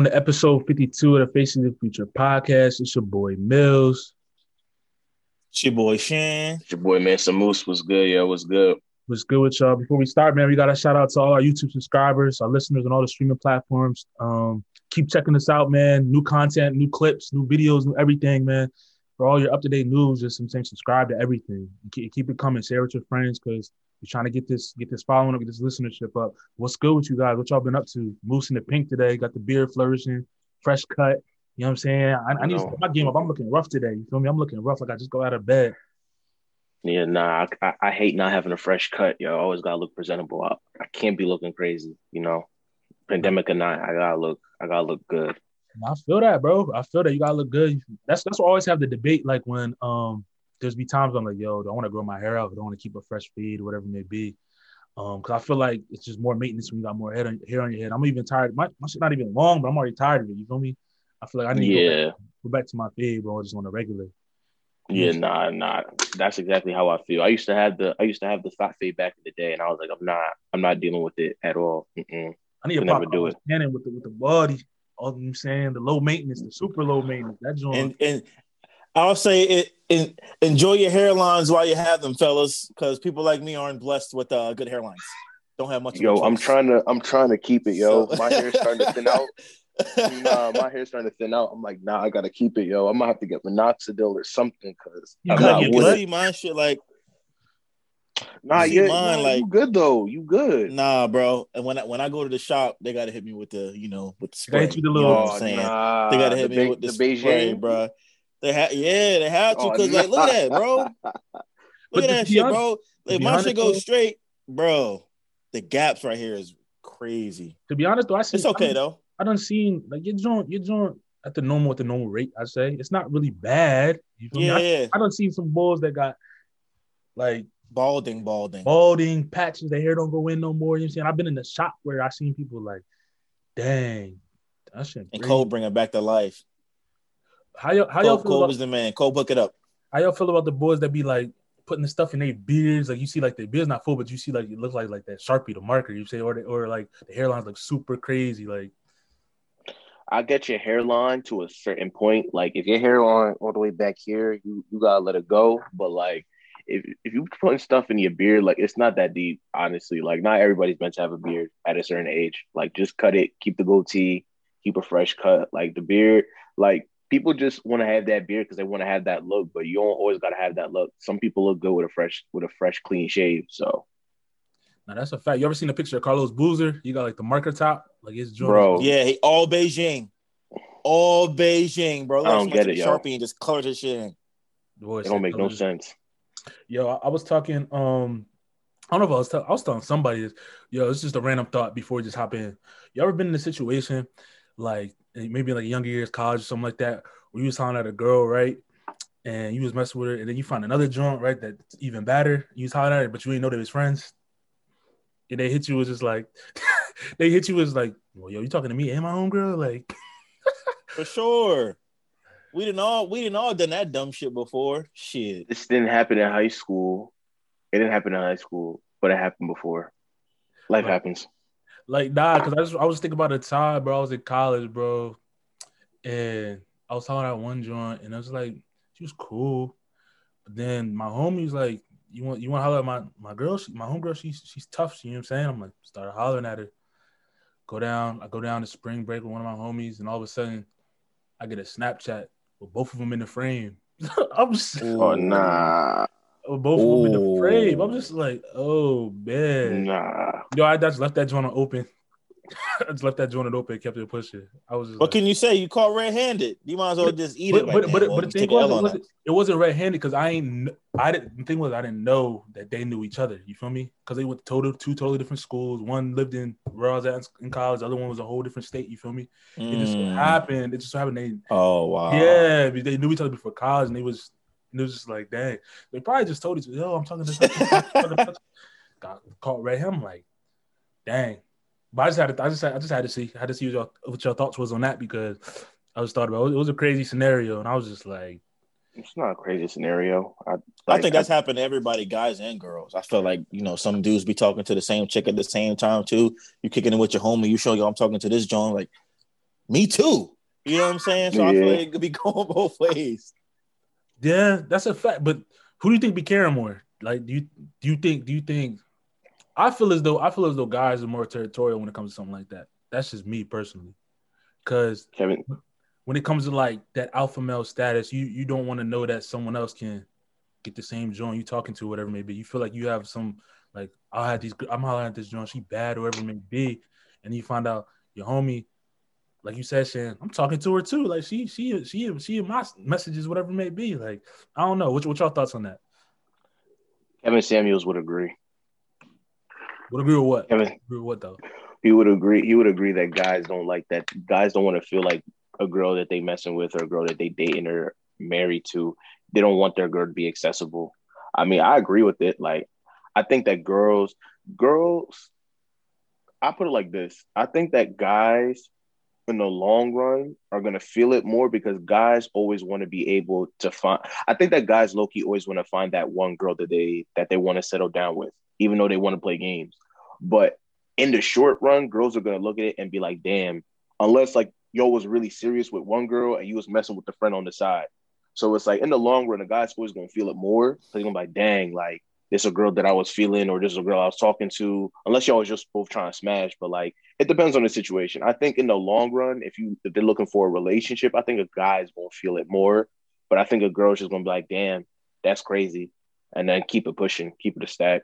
Welcome to episode 52 of the Faces of the Future podcast. It's your boy Mills. It's your boy Shan. It's your boy man Samoose was good, yo. Was good. What's good with y'all? Before we start, man, we got a shout out to all our YouTube subscribers, our listeners on all the streaming platforms. Um, keep checking us out, man. New content, new clips, new videos, new everything, man. For all your up to date news, just I'm saying subscribe to everything. Keep, keep it coming. Share with your friends because we're trying to get this get this following up, get this listenership up. What's good with you guys? What y'all been up to? Moose in the pink today, got the beard flourishing, fresh cut. You know what I'm saying? I, I need to step my game up. I'm looking rough today. You feel me? I'm looking rough. Like I just go out of bed. Yeah, nah, I, I hate not having a fresh cut. Yo, I always gotta look presentable. I, I can't be looking crazy, you know. Pandemic or not, I gotta look. I gotta look good. I feel that, bro. I feel that you gotta look good. That's that's what I always have the debate. Like when um there's be times I'm like, yo, do I want to grow my hair out? I Do I want to keep a fresh fade, whatever it may be? Um, because I feel like it's just more maintenance when you got more hair on, hair on your head. I'm even tired. My my shit not even long, but I'm already tired of it. You feel me? I feel like I need to go, back, go back to my fade, bro, I just on a regular. yeah, nah, nah. That's exactly how I feel. I used to have the I used to have the fat fade back in the day, and I was like, I'm not, I'm not dealing with it at all. Mm-mm. I need to never do it. Cannon with the with the body. All I'm saying, the low maintenance, the super low maintenance. That joint. And and I'll say it. In, enjoy your hairlines while you have them, fellas, because people like me aren't blessed with uh, good hairlines. Don't have much. of Yo, I'm trying to I'm trying to keep it, yo. So- My hair's starting to thin out. Nah, my hair's starting to thin out. I'm like, nah, I gotta keep it, yo. I'm gonna have to get minoxidil or something, cause You I'm gotta not you get can with see it. my shit like Nah, see yeah, mine, nah, like- you good though. You good. nah, bro. And when I when I go to the shop, they gotta hit me with the you know with the They gotta spray. hit you the You little- know what I'm saying? nah. They gotta hit the me Be- with the, the spray, Beijing, bro. They have yeah, they had to Oh, because like look at that, bro. But Look at that shit, honest- bro. to Like be my shit goes straight, bro. The gaps right here is crazy. to be honest, though, I see. It's okay I, though. I don't see like your joint, your joint at the normal at the normal rate. I say it's not really bad. You feel me? Yeah, I, yeah. I don't see some balls that got like Balding, balding. balding patches. The hair don't go in no more. You know what I'm saying? I've been in the shop where I seen people like, dang, that shit. And crazy. Cole bring it back to life. How y'all how y'all Cole, feel Cole about, was the man. Cole, book it up. how y'all feel about the boys that be like putting the stuff in their beards? Like you see like their beards not full, but you see like it looks like like that sharpie, the marker. You say or the, or like the hairlines like super crazy. Like I get your hairline to a certain point. Like if your hairline all the way back here, you you gotta let it go. But like if if you putting stuff in your beard, like it's not that deep, honestly. Like not everybody's meant to have a beard at a certain age. Like just cut it, keep the goatee, keep a fresh cut. Like the beard, like people just want to have that beard because they want to have that look, but you don't always gotta have that look. Some people look good with a fresh with a fresh clean shave. So now that's a fact. You ever seen a picture of Carlos Boozer? You got like the marker top, like his joint. Bro. Yeah, he all Beijing. All Beijing, bro. I don't get took it, yo. Sharpie and just colored his shit in. Boy, it don't make no sense. Yo, I, I was talking. Um, I don't know if I was. Tell, I was telling somebody this. Yo, it's just a random thought before we just hop in. You ever been in a situation like maybe like younger years, college, or something like that, where you was hollering at a girl, right? And you was messing with her, and then you find another joint, right? That's even better. You was hollering at her, but you didn't know they was friends. And they hit you was just like, they hit you was like, well, yo, you talking to me and my homegirl? Like, For sure. We didn't all we didn't all done that dumb shit before. Shit. This didn't happen in high school. It didn't happen in high school, but it happened before. Life Right. happens. Like nah, cause I was I was thinking about the time, bro. I was in college, bro, and I was talking about one joint, and I was like, she was cool, but then my homie was like, you want you want to holler at my my girl, she, my homegirl, she's she's tough. You know what I'm saying? I'm like, started hollering at her. Go down, I go down to spring break with one of my homies, and all of a sudden, I get a Snapchat with both of them in the frame. I'm just Oh nah, both of them in the frame. I'm just like, oh man. nah. Yo, I just left that joint open. I just left that joint open, kept it pushing. I was just What like, can you say? You caught red-handed. You might as well just eat but, it. Like, but, but, well, but the thing was, it wasn't, it wasn't red-handed because I ain't. I didn't. The thing was, I didn't know that they knew each other. You feel me? Because they went to total two totally different schools. One lived in where I was at in college. The other one was a whole different state. You feel me? It just Mm. happened. It just happened they Oh wow. yeah, they knew each other before college, and they was and it was just like, dang, they probably just told each other, yo, I'm talking to such and such, I'm talking to such." got caught red. I'm like, dang. But I just had to, I just had, I just had to see, I had to see what your, what your thoughts was on that because I was thought about it was a crazy scenario, and I was just like, It's not a crazy scenario. I, I think that's happened to everybody, guys and girls. I feel like you know some dudes be talking to the same chick at the same time too. You kicking it with your homie, you show yo I'm talking to this John. Like Me too. You know what I'm saying? So I feel like it could be going both ways. Yeah, that's a fact. But who do you think be caring more? Like, do you do you think do you think? I feel as though I feel as though guys are more territorial when it comes to something like that. That's just me personally, because Kevin, when it comes to like that alpha male status, you you don't want to know that someone else can get the same joint you talking to, whatever it may be. You feel like you have some like I'll have these I'm hollering at this joint, she bad, or whatever it may be, and you find out your homie, like you said, Shan, I'm talking to her too. Like she she she she in my messages, whatever it may be. Like I don't know. What what y'all thoughts on that? Kevin Samuels would agree. Would agree with what? Kevin, Agree with what though? he would agree. He would agree that guys don't like that. Guys don't want to feel like a girl that they messing with or a girl that they dating or married to. They don't want their girl to be accessible. I mean, I agree with it. Like, I think that girls, girls, I put it like this. I think that guys in the long run are gonna feel it more because guys always want to be able to find I think that guys low key always want to find that one girl that they that they want to settle down with, even though they want to play games. But in the short run, girls are gonna look at it and be like, damn, unless like yo was really serious with one girl and you was messing with the friend on the side. So it's like in the long run, the guy's always gonna feel it more. So he's gonna be like, dang, like this a girl that I was feeling, or this is a girl I was talking to, unless y'all was just both trying to smash. But like it depends on the situation. I think in the long run, if you if they're looking for a relationship, I think a guy's gonna feel it more. But I think a girl's just gonna be like, damn, that's crazy. And then keep it pushing, keep it a stack.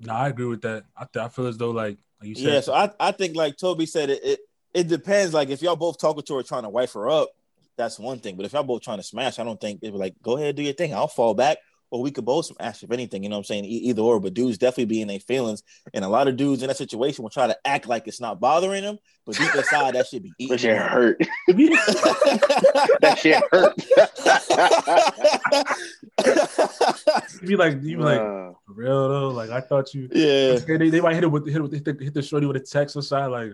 No, I agree with that. I th- I feel as though like, like you said, Yeah, so I, I think like Toby said, it, it it depends. Like if y'all both talking to her trying to wife her up, that's one thing. But if y'all both trying to smash, I don't think they were like, go ahead, do your thing. I'll fall back. Or we could both ask if anything, you know what I'm saying? E- either or, but dudes definitely be in their feelings. And a lot of dudes in that situation will try to act like it's not bothering them, but deep inside that should be That eating. shit them up. hurt. that shit hurt. you be like you be like Uh, for real though. Like I thought you. yeah. They, they, they might hit it with hit, it with, hit, the, hit the shorty with a text or side like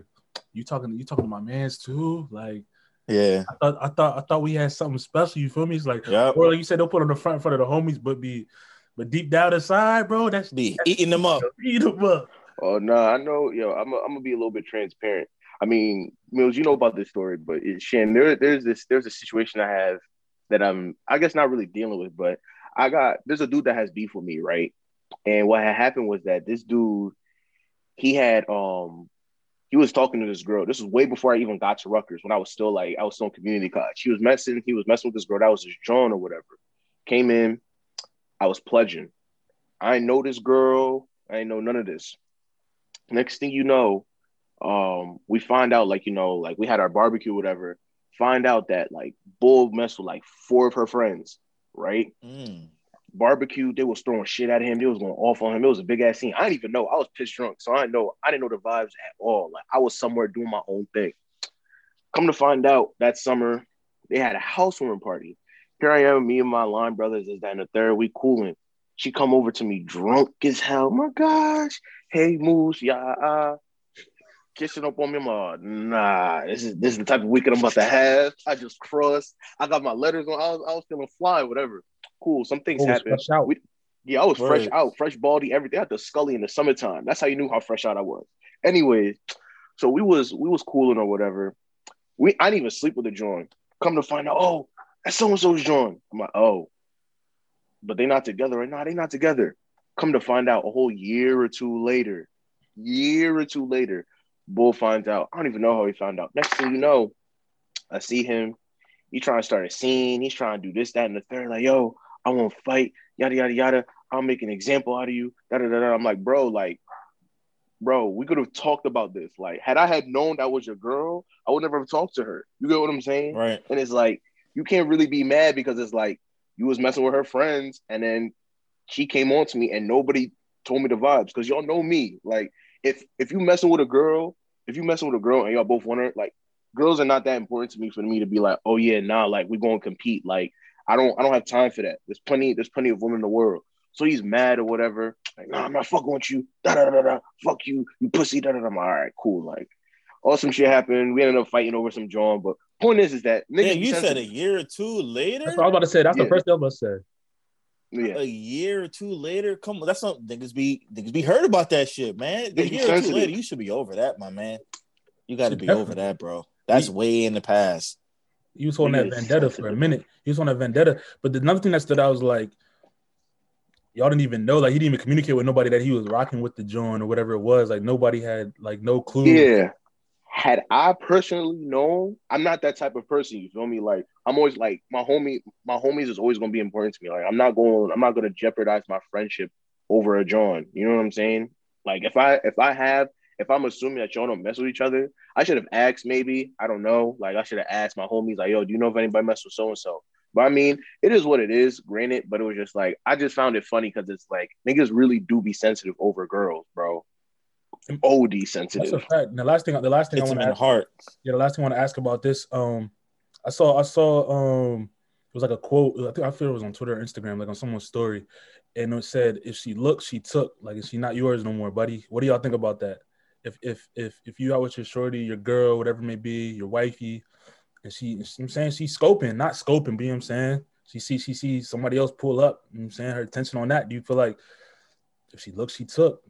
you talking you talking to my man's too like Yeah. I thought I thought I thought we had something special you feel me it's like Yep. or like you said they'll put on the front in front of the homies but be but deep down inside bro that's Be eating them up. eat them up Oh no, I know. Yo, I'm. A, I'm gonna be a little bit transparent. I mean, Mills, you know about this story, but it, Shan, there, there's this, there's a situation I have that I'm, I guess, not really dealing with, but I got there's a dude that has beef with me, right? And what had happened was that this dude, he had, um, he was talking to this girl. This was way before I even got to Rutgers when I was still like, I was still in community college. He was messing, he was messing with this girl that was his John or whatever. Came in, I was pledging. I know this girl. I ain't know none of this. Next thing you know, um, we find out like you know, like we had our barbecue, whatever. Find out that like Bull messed with like four of her friends, right? Mm. Barbecue, they was throwing shit at him. They was going off on him. It was a big ass scene. I didn't even know. I was pissed drunk, so I didn't know. I didn't know the vibes at all. Like I was somewhere doing my own thing. Come to find out, that summer they had a housewarming party. Here I am, me and my line brothers is in the third week cooling. She come over to me drunk as hell. my gosh, hey Moose, yeah, kissing up on me. I'm like, oh, nah, this is this is the type of weekend I'm about to have. I just crossed. I got my letters on. I was, I was feeling fly, whatever. Cool. Some things happen. fresh out. We- Yeah, I was fresh out, fresh baldy, everything. I had the scully in the summertime. That's how you knew how fresh out I was. Anyway, so we was we was cooling or whatever. We I didn't even sleep with the joint. Come to find out, oh, that's so and so's joint. I'm like, oh, but they not together right now. They not together. Come to find out, a whole year or two later, year or two later, Bull finds out. I don't even know how he found out. Next thing you know, I see him. He trying to start a scene. He's trying to do this, that, and the third. Like, yo, I won't fight. Yada yada yada. I'll make an example out of you. Da da da da. I'm like, bro, like, bro, we could have talked about this. Like, had I had known that was your girl, I would never have talked to her. You get what I'm saying? Right. And it's like you can't really be mad because it's like you was messing with her friends, and then she came on to me, and nobody told me the vibes because y'all know me. Like if if you messing with a girl, if you messing with a girl and y'all both want her, like girls are not that important to me for me to be like, oh yeah, nah, like we're gonna compete. Like I don't I don't have time for that. There's plenty there's plenty of women in the world. So he's mad or whatever. Like, nah, I'm not fucking with you. Da da da da. Fuck you, you pussy. Da da da. All right, cool. Like, awesome shit happened. We ended up fighting over some John. But point is, is that niggas Yeah, you said a year or two later. That's what I was about to say. That's Yeah. the first thing I was about to say. Yeah. A year or two later, come on, that's not niggas be niggas be heard about that shit, man. A year or two later, you should be over that, my man. You got to be over that, bro. That's He- way in the past. He was holding that vendetta for a minute. He was on that vendetta. But the another thing that stood out was like, y'all didn't even know. Like he didn't even communicate with nobody that he was rocking with the joint or whatever it was. Like nobody had like no clue. Yeah. Had I personally known, I'm not that type of person. You feel me? Like I'm always like my homie, my homies is always gonna be important to me. Like I'm not going, I'm not gonna jeopardize my friendship over a John. You know what I'm saying? Like if I if I have if I'm assuming that y'all don't mess with each other, I should have asked maybe. I don't know. Like I should have asked my homies, like, yo, do you know if anybody mess with so and so? But I mean, it is what it is, granted, but it was just like I just found it funny because it's like niggas really do be sensitive over girls, bro. OD sensitive. That's a sensitive. fact. And the last thing, the last thing Hits I want to ask, heart. yeah, the last thing I want to ask about this, um, I saw, I saw, um, it was like a quote. I think I feel it was on Twitter or Instagram, like on someone's story, and it said, "If she looked, she took. Like, is she not yours no more, buddy?" What do y'all think about that? If if if if you out with your shorty, your girl, whatever it may be, your wifey, and she, you know I'm saying she's scoping, not scoping, but you know what I'm saying she sees she sees somebody else pull up, you know what I'm saying her attention on that. Do you feel like if she looks, she took?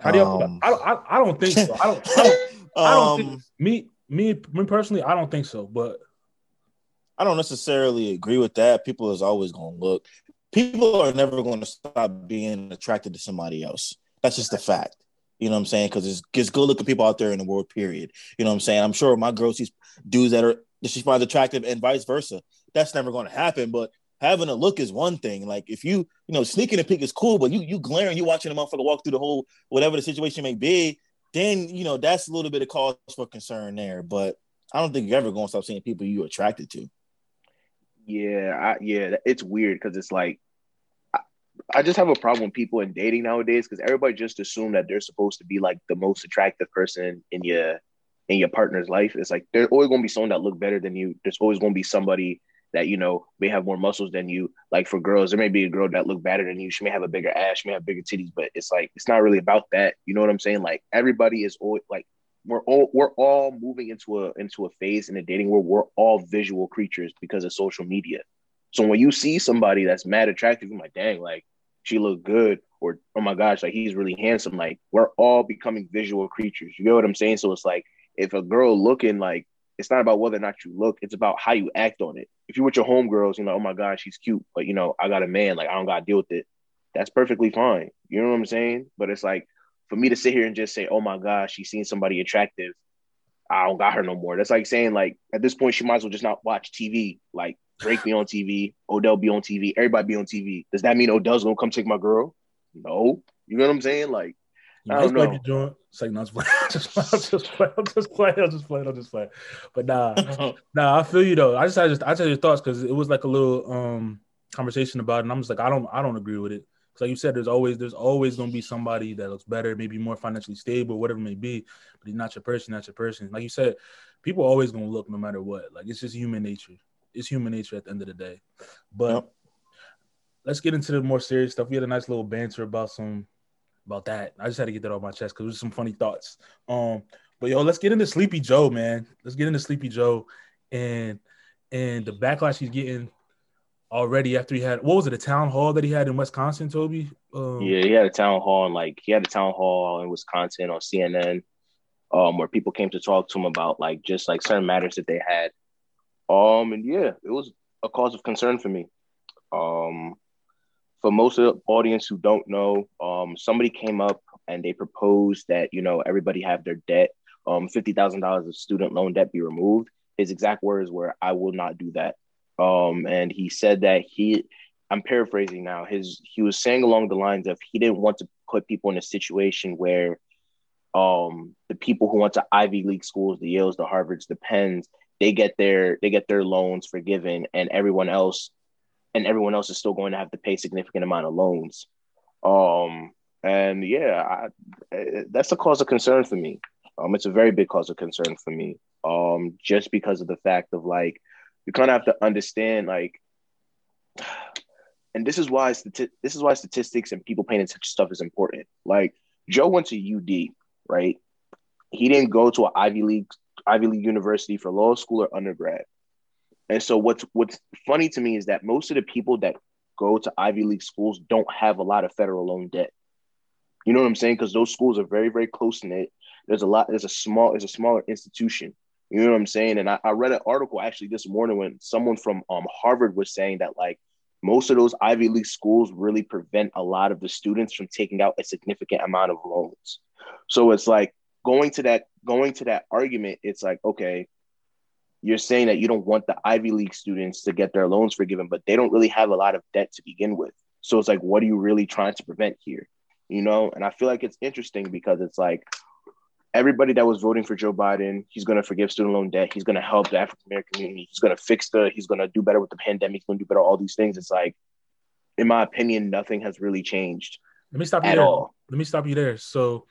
How do y'all? Um, I, don't- I, I don't think so. I don't. I don't, I don't um, think me, me, me personally. I don't think so. But I don't necessarily agree with that. People is always going to look. People are never going to stop being attracted to somebody else. That's just a fact. You know what I'm saying? Because there's, there's good looking people out there in the world. Period. You know what I'm saying? I'm sure my girl sees dudes that are she finds attractive, and vice versa. That's never going to happen. But having a look is one thing. Like if you you know sneaking a peek is cool, but you you glaring, you watching a motherfucker walk through the whole whatever the situation may be, then you know that's a little bit of cause for concern there. But I don't think you're ever going to stop seeing people you're attracted to. Yeah, I, yeah, it's weird because it's like I, I just have a problem with people in dating nowadays because everybody just assume that they're supposed to be like the most attractive person in your in your partner's life. It's like there's always to be someone that look better than you. There's always to be somebody that you know may have more muscles than you. Like for girls, there may be a girl that look better than you. She may have a bigger ass, she may have bigger titties, but it's like it's not really about that. You know what I'm saying? Like everybody is always like we're all we're all moving into a into a phase in the dating world. We're all visual creatures because of social media. So when you see somebody that's mad attractive, you're like, dang, like she look good, or oh my gosh, like he's really handsome. Like we're all becoming visual creatures. You know what I'm saying? So it's like if a girl looking like it's not about whether or not you look, it's about how you act on it. If you're with your homegirls, you know, oh my gosh, she's cute, but you know, I got a man, like I don't gotta deal with it. That's perfectly fine. You know what I'm saying? But it's like for me to sit here and just say, oh my gosh, she's seen somebody attractive. I don't got her no more. That's like saying like at this point she might as well just not watch TV. Like Drake be on TV, Odell be on TV, everybody be on TV. Does that mean Odell's gonna come take my girl? No. You know what I'm saying? Like I don't know. baby joint. It's like no, I'm just playing. I'm just playing. I'm just playing. I'm just playing. I'm just playing. But nah, nah. I feel you though. I just, I just, I tell your thoughts because it was like a little um conversation about it, and I'm just like, I don't, I don't agree with it. Like you said, there's always, there's always gonna be somebody that looks better, maybe more financially stable, whatever it may be. But he's not your person. Not your person. Like you said, people are always gonna look no matter what. Like it's just human nature. It's human nature at the end of the day. But Yep. let's get into the more serious stuff. We had a nice little banter about some about that. I just had to get that off my chest because it was some funny thoughts. Um, but yo, let's get into Sleepy Joe, man. Let's get into Sleepy Joe and and the backlash he's getting already after he had what was it, a town hall that he had in Wisconsin, Toby? Um, Yeah, he had a town hall and like he had a town hall in Wisconsin on CNN, um, where people came to talk to him about like just like certain matters that they had. Um, and yeah, it was a cause of concern for me. Um, for most of the audience who don't know, um, somebody came up and they proposed that you know everybody have their debt, um, fifty thousand dollars of student loan debt be removed. His exact words were, "I will not do that." Um, and he said that he I'm paraphrasing now. His he was saying along the lines of he didn't want to put people in a situation where um the people who went to Ivy League schools, the Yales, the Harvards, the Penns, they get their they get their loans forgiven and everyone else and everyone else is still going to have to pay significant amount of loans. Um and yeah, I, that's a cause of concern for me. Um it's a very big cause of concern for me. Um just because of the fact of like you kind of have to understand like and this is why stati- this is why statistics and people attention to stuff is important. Like Joe went to UD, right? He didn't go to an Ivy League Ivy League university for law school or undergrad. And so what's what's funny to me is that most of the people that go to Ivy League schools don't have a lot of federal loan debt. You know what I'm saying? Because those schools are very, very close knit. There's a lot. There's a small. There's a smaller institution. You know what I'm saying? And I, I read an article actually this morning when someone from um, Harvard was saying that like most of those Ivy League schools really prevent a lot of the students from taking out a significant amount of loans. So it's like going to that going to that argument. It's like okay, you're saying that you don't want the Ivy League students to get their loans forgiven, but they don't really have a lot of debt to begin with. So it's like, what are you really trying to prevent here? You know, and I feel like it's interesting because it's like everybody that was voting for Joe Biden, he's going to forgive student loan debt. He's going to help the African American community. He's going to fix the, he's going to do better with the pandemic. He's going to do better, all these things. It's like, in my opinion, nothing has really changed. Let me stop you there. All. Let me stop you there. So,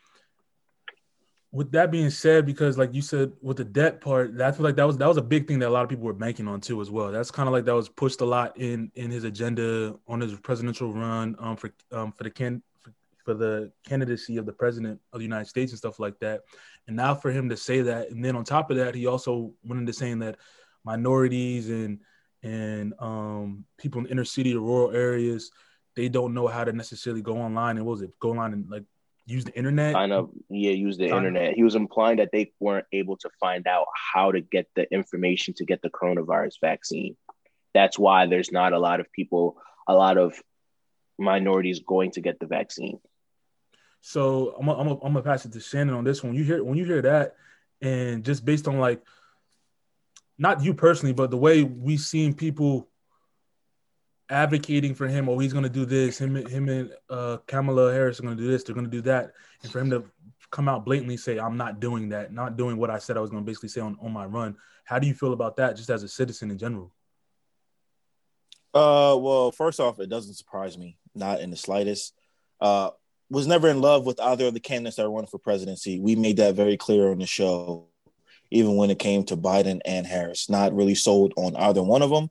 with that being said, because like you said, with the debt part, that's like that was that was a big thing that a lot of people were banking on too as well. That's kind of like that was pushed a lot in in his agenda on his presidential run um for um for the can for the candidacy of the president of the United States and stuff like that. And now for him to say that, and then on top of that, he also went into saying that minorities and and um, people in inner city or rural areas, they don't know how to necessarily go online and what was it, go online and like use the internet? Kind of, yeah, use the internet. He was implying that they weren't able to find out how to get the information to get the coronavirus vaccine. That's why there's not a lot of people, a lot of minorities going to get the vaccine. So I'm gonna, I'm I'm gonna pass it to Shannon on this one. You hear when you hear that, and just based on like, not you personally, but the way we've seen people advocating for him, oh, he's gonna do this. Him, him and uh, Kamala Harris are gonna do this. They're gonna do that, and for him to come out blatantly say, "I'm not doing that. Not doing what I said I was gonna basically say on on my run." How do you feel about that, just as a citizen in general? Uh, well, first off, it doesn't surprise me, not in the slightest. Uh, was never in love with either of the candidates that run for presidency. We made that very clear on the show, even when it came to Biden and Harris. Not really sold on either one of them.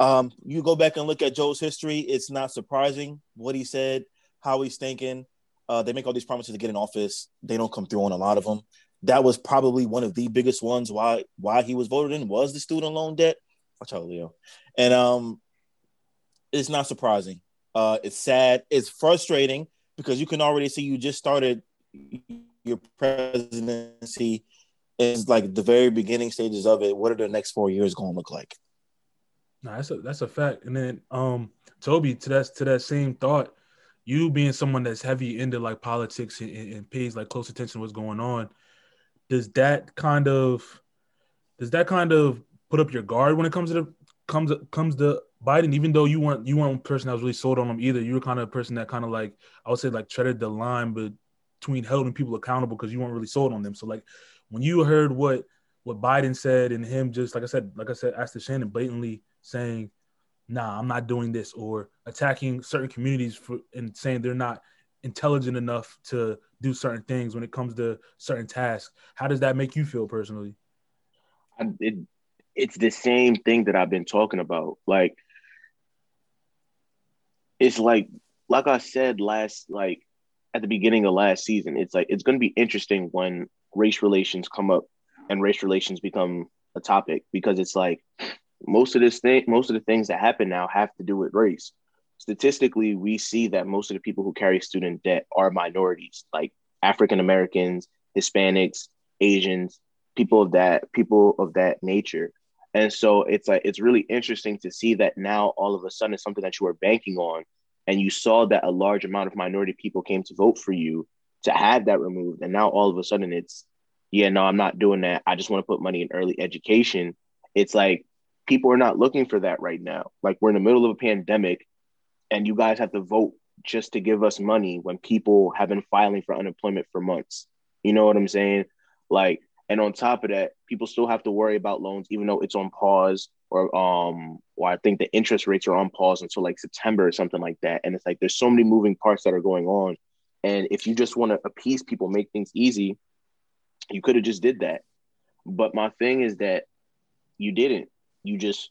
Um, you go back and look at Joe's history, it's not surprising what he said, how he's thinking. Uh, they make all these promises to get in office. They don't come through on a lot of them. That was probably one of the biggest ones why why he was voted in was the student loan debt. Watch out, Leo. And um, it's not surprising. Uh, it's sad. It's frustrating because you can already see you just started your presidency is like the very beginning stages of it. What are the next four years going to look like? No, that's a that's a fact. And then um Toby, to that to that same thought, you being someone that's heavy into like politics and, and pays like close attention to what's going on, does that kind of does that kind of put up your guard when it comes to the comes comes to Biden, even though you weren't you weren't a person that was really sold on him either, you were kind of a person that kind of like I would say like treaded the line between holding people accountable because you weren't really sold on them. So like when you heard what what Biden said and him just like I said, like I said, asked Shannon blatantly saying, "Nah, I'm not doing this," or attacking certain communities for and saying they're not intelligent enough to do certain things when it comes to certain tasks. How does that make you feel personally? It, it's the same thing that I've been talking about. Like it's like like I said last like at the beginning of last season, it's like it's going to be interesting when race relations come up and race relations become a topic because it's like most of this thing most of the things that happen now have to do with race. Statistically, we see that most of the people who carry student debt are minorities, like African Americans, Hispanics, Asians, people of that people of that nature. And so it's like it's really interesting to see that now all of a sudden it's something that you were banking on, and you saw that a large amount of minority people came to vote for you to have that removed, and now all of a sudden it's yeah no I'm not doing that. I just want to put money in early education. It's like people are not looking for that right now. Like we're in the middle of a pandemic, and you guys have to vote just to give us money when people have been filing for unemployment for months. You know what I'm saying? Like and on top of that, people still have to worry about loans, even though it's on pause or um or I think the interest rates are on pause until like September or something like that. And it's like there's so many moving parts that are going on. And if you just want to appease people, make things easy, you could have just did that. But my thing is that you didn't. You just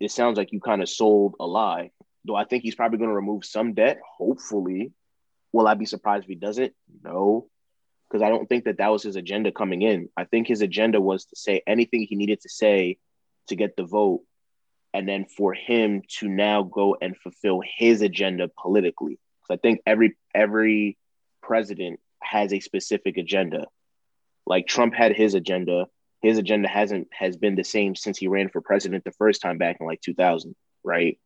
it sounds like you kind of sold a lie. Though I think he's probably going to remove some debt, hopefully. Will I be surprised if he doesn't? No because I don't think that that was his agenda coming in. I think his agenda was to say anything he needed to say to get the vote, and then for him to now go and fulfill his agenda politically. Because I think every every president has a specific agenda. Like Trump had his agenda. His agenda hasn't has been the same since he ran for president the first time back in like 2000, right?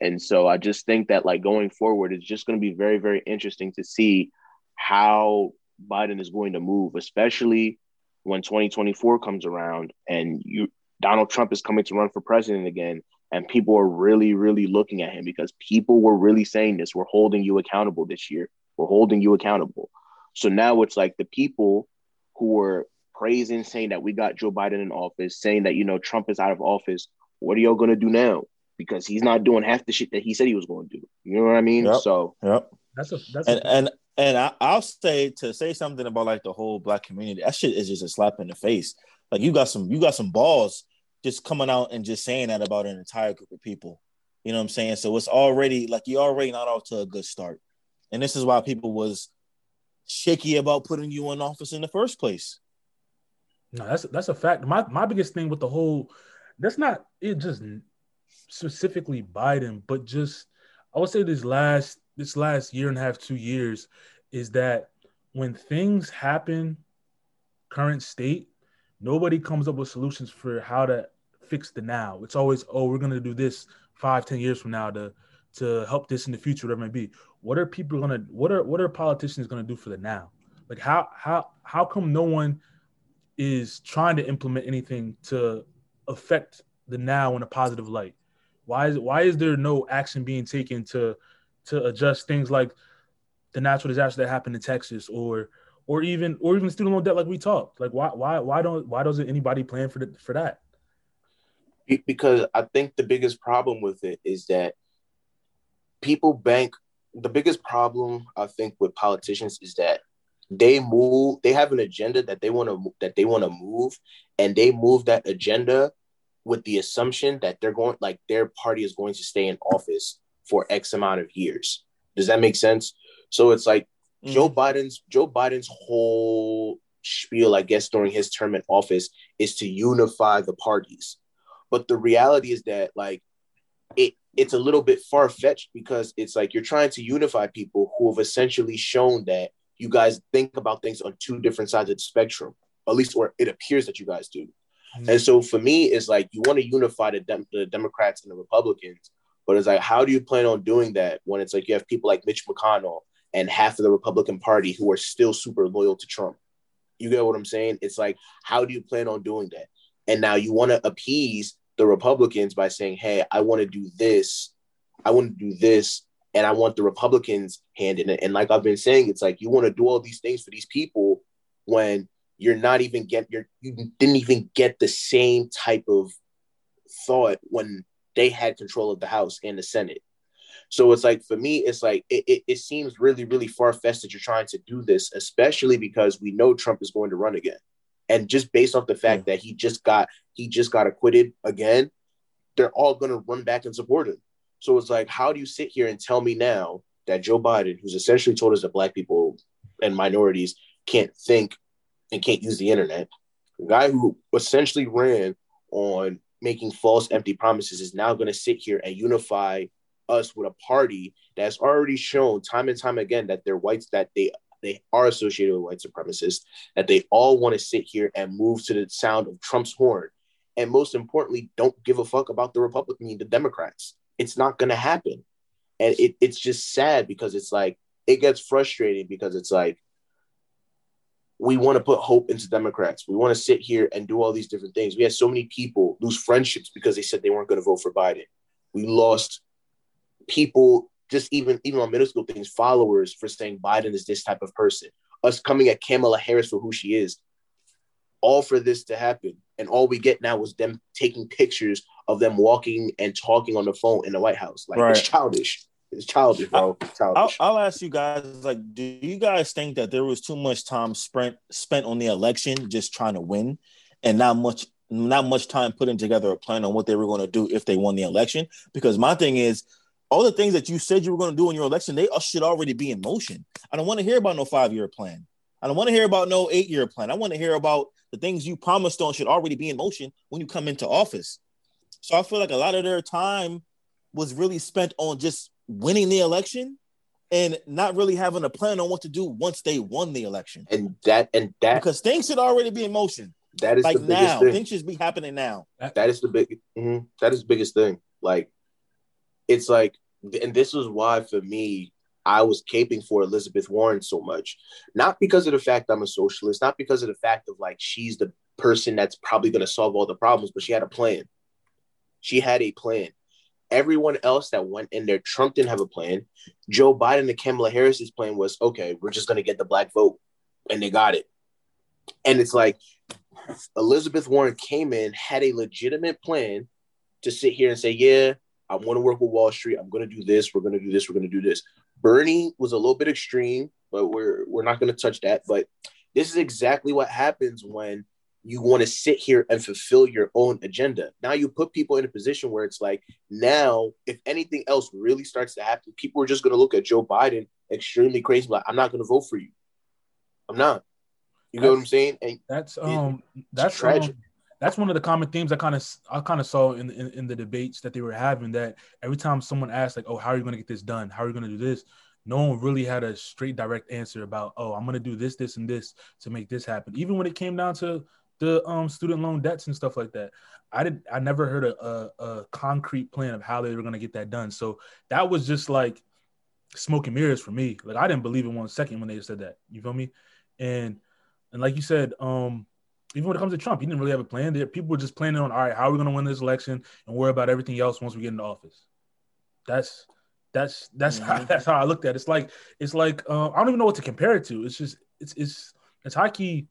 And so I just think that like going forward, it's just going to be very, very interesting to see how Biden is going to move, especially when 2024 comes around and you Donald Trump is coming to run for president again. And people are really, really looking at him because people were really saying this. We're holding you accountable this year. We're holding you accountable. So now it's like the people who were praising, saying that we got Joe Biden in office, saying that, you know, Trump is out of office. What are y'all going to do now? Because he's not doing half the shit that he said he was going to do. You know what I mean? Yep. So, Yep. That's a that's And a, and and I, I'll say to say something about like the whole black community. That shit is just a slap in the face. Like you got some you got some balls just coming out and just saying that about an entire group of people. You know what I'm saying? So it's already like you're already not off to a good start. And this is why people was shaky about putting you in office in the first place. no, that's that's a fact. My my biggest thing with the whole that's not it just specifically Biden, but just I would say this last this last year and a half, two years, is that when things happen, current state, nobody comes up with solutions for how to fix the now. It's always, oh, we're gonna do this five, ten years from now to to help this in the future, whatever it may be. What are people gonna what are what are politicians gonna do for the now? Like how how how come no one is trying to implement anything to affect the now in a positive light? Why is why is there no action being taken to to adjust things like the natural disaster that happened in Texas or or even or even student loan debt like we talked? Like why why why don't why doesn't anybody plan for the, for that? Because I think the biggest problem with it is that people bank. The biggest problem I think with politicians is that they move. They have an agenda that they want to that they want to move, and they move that agenda with the assumption that they're going like their party is going to stay in office for X amount of years. Does that make sense? So it's like mm. Joe Biden's Joe Biden's whole spiel, I guess, during his term in office is to unify the parties. But the reality is that like it it's a little bit far fetched because it's like you're trying to unify people who have essentially shown that you guys think about things on two different sides of the spectrum, at least or it appears that you guys do. And mm. so for me, it's like you want to unify the, Dem- the Democrats and the Republicans, but it's like, how do you plan on doing that when it's like you have people like Mitch McConnell and half of the Republican Party who are still super loyal to Trump? You get what I'm saying? It's like, how do you plan on doing that? And now you want to appease the Republicans by saying, hey, I want to do this, I want to do this, and I want the Republicans hand in it. And like I've been saying, it's like you want to do all these things for these people when you're not even get you didn't even get the same type of thought when they had control of the House and the Senate. So it's like for me, it's like it, it, it seems really, really far fetched that you're trying to do this, especially because we know Trump is going to run again. And just based off the fact that he just got he just got acquitted again, they're all gonna run back and support him. So it's like, how do you sit here and tell me now that Joe Biden, who's essentially told us that black people and minorities can't think and can't use the internet, a guy who essentially ran on making false, empty promises, is now going to sit here and unify us with a party that's already shown time and time again that they're whites, that they they are associated with white supremacists, that they all want to sit here and move to the sound of Trump's horn, and most importantly, don't give a fuck about the Republican, the Democrats. It's not going to happen, and it, it's just sad because it's like it gets frustrating because it's like we want to put hope into Democrats. We want to sit here and do all these different things. We had so many people lose friendships because they said they weren't going to vote for Biden. We lost people, just even even on middle school things, followers for saying Biden is this type of person. Us coming at Kamala Harris for who she is, all for this to happen, and all we get now is them taking pictures of them walking and talking on the phone in the White House. Like Right. it's childish. It's childish, bro. It's I'll. I'll ask you guys like do you guys think that there was too much time spent spent on the election just trying to win and not much not much time putting together a plan on what they were going to do if they won the election? Because my thing is all the things that you said you were going to do in your election they should already be in motion. I don't want to hear about no five year plan. I don't want to hear about no eight year plan. I want to hear about the things you promised on should already be in motion when you come into office. So i feel like a lot of their time was really spent on just winning the election and not really having a plan on what to do once they won the election. And that and that because things should already be in motion. That is like the biggest now, thing. things should be happening now. That is the big. mhm, that is the biggest thing. Like, it's like, and this is why for me, I was caping for Elizabeth Warren so much, not because of the fact I'm a socialist, not because of the fact of like she's the person that's probably going to solve all the problems, but she had a plan. She had a plan. Everyone else that went in there, Trump didn't have a plan. Joe Biden and Kamala Harris's plan was okay, we're just going to get the black vote, and they got it. And it's like Elizabeth Warren came in, had a legitimate plan to sit here and say, Yeah, I want to work with Wall Street. I'm going to do this. We're going to do this. We're going to do this. Bernie was a little bit extreme, but we're we're not going to touch that. But this is exactly what happens when you want to sit here and fulfill your own agenda. Now you put people in a position where it's like, now if anything else really starts to happen, people are just going to look at Joe Biden extremely crazy. Like, I'm not going to vote for you. I'm not. You know what I'm saying? And That's um that's tragic. um, that's one of the common themes I kind of I kind of saw in, in in the debates that they were having. That every time someone asked like, "Oh, how are you going to get this done? How are you going to do this?" No one really had a straight direct answer about, "Oh, I'm going to do this, this, and this to make this happen." Even when it came down to the um student loan debts and stuff like that, I did I never heard a a, a concrete plan of how they were going to get that done. So that was just like smoke and mirrors for me. Like I didn't believe it one second when they said that. You feel me? And and like you said, um, even when it comes to Trump, he didn't really have a plan. There, people were just planning on, all right, how are we going to win this election, and worry about everything else once we get into office. That's that's that's how, Mhm. that's how I looked at it. It's like it's like uh, I don't even know what to compare it to. It's just it's it's it's high key.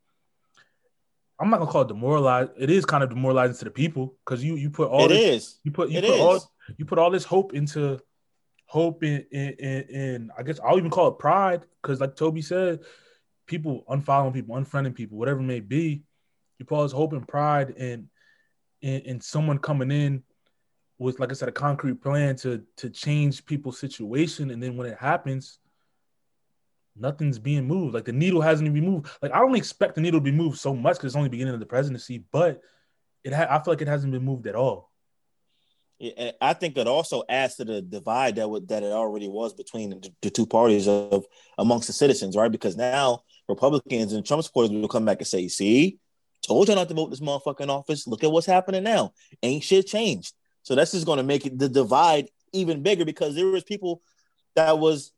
I'm not gonna call it demoralized. It is kind of demoralizing to the people because you you put all It this, is. you put you It put is. all you put all this hope into hope in in, in, in I guess I'll even call it pride because like Toby said, people unfollowing people, unfriending people, whatever it may be, you put all this hope and pride in, in someone coming in with like I said a concrete plan to to change people's situation, and then when it happens, nothing's being moved. Like the needle hasn't even moved. Like I don't expect the needle to be moved so much because it's only beginning of the presidency, but it ha- I feel like it hasn't been moved at all. Yeah, I think it also adds to the divide that would, that it already was between the, the two parties of amongst the citizens, right? Because now Republicans and Trump supporters will come back and say, "See, told you not to vote this motherfucking office. Look at what's happening now. Ain't shit changed." So that's just going to make it the divide even bigger because there was people that was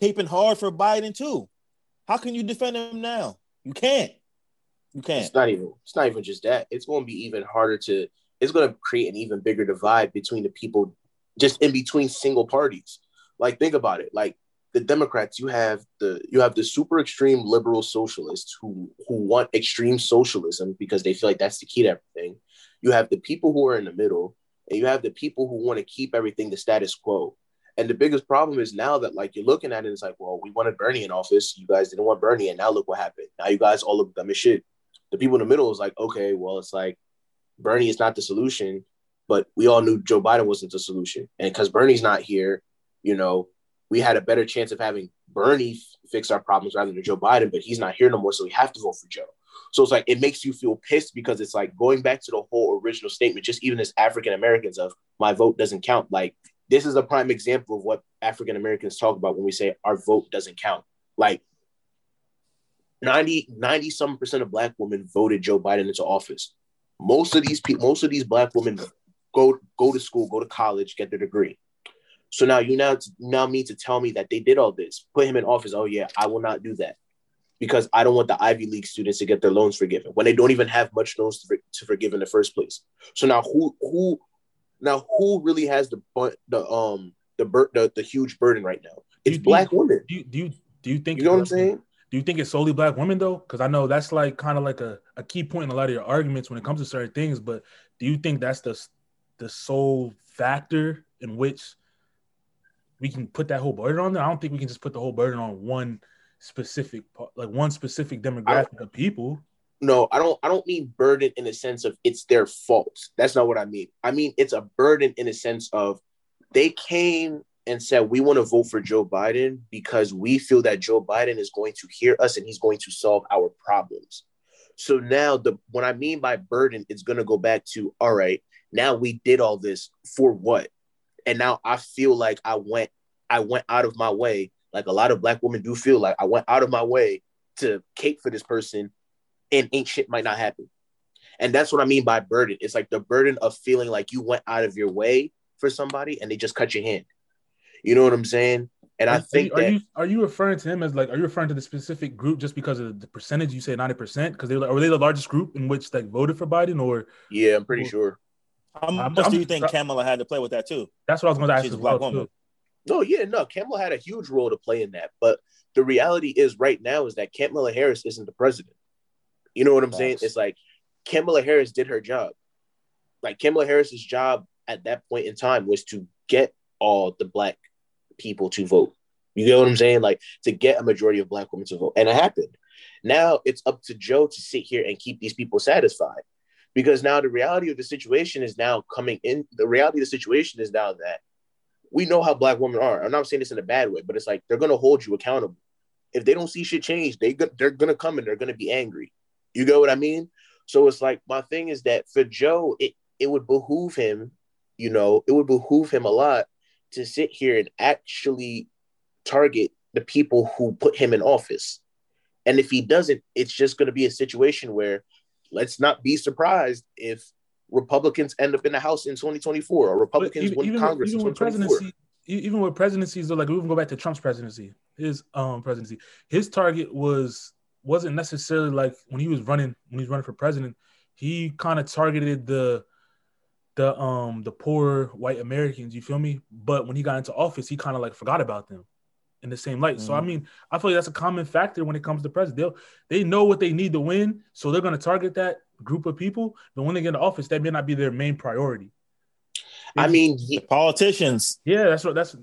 caping hard for Biden too. How can you defend him now? You can't. You can't. It's not even. It's not even just that. It's going to be even harder to. It's going to create an even bigger divide between the people, just in between single parties. Like think about it. Like the Democrats, you have the you have the super extreme liberal socialists who who want extreme socialism because they feel like that's the key to everything. You have the people who are in the middle, and you have the people who want to keep everything the status quo. And the biggest problem is now that like you're looking at it, it's like, well, we wanted Bernie in office. You guys didn't want Bernie, and now look what happened. Now you guys all look dumb as shit. The people in the middle is like, okay, well, it's like Bernie is not the solution, but we all knew Joe Biden wasn't the solution. And because Bernie's not here, you know, we had a better chance of having Bernie f- fix our problems rather than Joe Biden, but he's not here no more, so we have to vote for Joe. So it's like it makes you feel pissed because it's like going back to the whole original statement, just even as African Americans of my vote doesn't count. Like this is a prime example of what African Americans talk about when we say our vote doesn't count. Like 90, 90 some percent of black women voted Joe Biden into office. Most of these people, most of these black women go go to school, go to college, get their degree. So now you now now mean to tell me that they did all this, put him in office. Oh yeah, I will not do that because I don't want the Ivy League students to get their loans forgiven when they don't even have much loans to, for, to forgive in the first place. So now who who now who really has the the um the bur- the, the huge burden right now? It's You- black women. Do you do you do you think You know what I'm saying? Do you think it's solely black women though? Because I know that's like kind of like a, a key point in a lot of your arguments when it comes to certain things. But do you think that's the the sole factor in which we can put that whole burden on there? I don't think we can just put the whole burden on one specific like one specific demographic of people. No, I don't I don't mean burden in the sense of it's their fault. That's not what I mean. I mean it's a burden in the sense of they came and said we want to vote for Joe Biden because we feel that Joe Biden is going to hear us and he's going to solve our problems. So now the what I mean by burden is going to go back to all right, now we did all this for what? And now I feel like I went I went out of my way Like a lot of black women do feel like I went out of my way to cape for this person and ain't shit might not happen. And that's what I mean by burden. It's like the burden of feeling like you went out of your way for somebody and they just cut your hand. You know what I'm saying? And I think are you, that are you are you referring to him as like are you referring to the specific group just because of the percentage you say 90% because they were, were they the largest group in which like voted for Biden or yeah, I'm pretty sure. How I'm- much I'm- do you think Kamala had to play with that too? that's what I was going to ask She's a as black woman. too. No, yeah, no. Kamala had a huge role to play in that, but the reality is right now is that Kamala Harris isn't the president. You know what I'm saying? It's like Kamala Harris did her job. Like Kamala Harris's job at that point in time was to get all the black people to vote. You get what I'm saying? Like to get a majority of black women to vote, and it happened. Now it's up to Joe to sit here and keep these people satisfied, because now the reality of the situation is now coming in. The reality of the situation is now that we know how black women are. I'm not saying this in a bad way, but it's like they're gonna hold you accountable. If they don't see shit change, they go- they're gonna come and they're gonna be angry. You get what I mean? So it's like my thing is that for Joe, it it would behoove him, you know, it would behoove him a lot to sit here and actually target the people who put him in office. And if he doesn't, it's just going to be a situation where let's not be surprised if Republicans end up in the House in 2024 or Republicans even, win even, Congress even in with 2024. presidency, e- even with presidencies, though, like we can go back to Trump's presidency, his um presidency, his target was wasn't necessarily like when he was running when he was running for president, he kind of targeted the the um the poor white Americans. You feel me? But when he got into office, he kind of like forgot about them in the same light. So I Mhm. mean, I feel like that's a common factor when it comes to president. They'll, they know what they need to win, so they're going to target that group of people. But when they get into office, that may not be their main priority. I mean, ye- Politicians. Yeah, that's what that's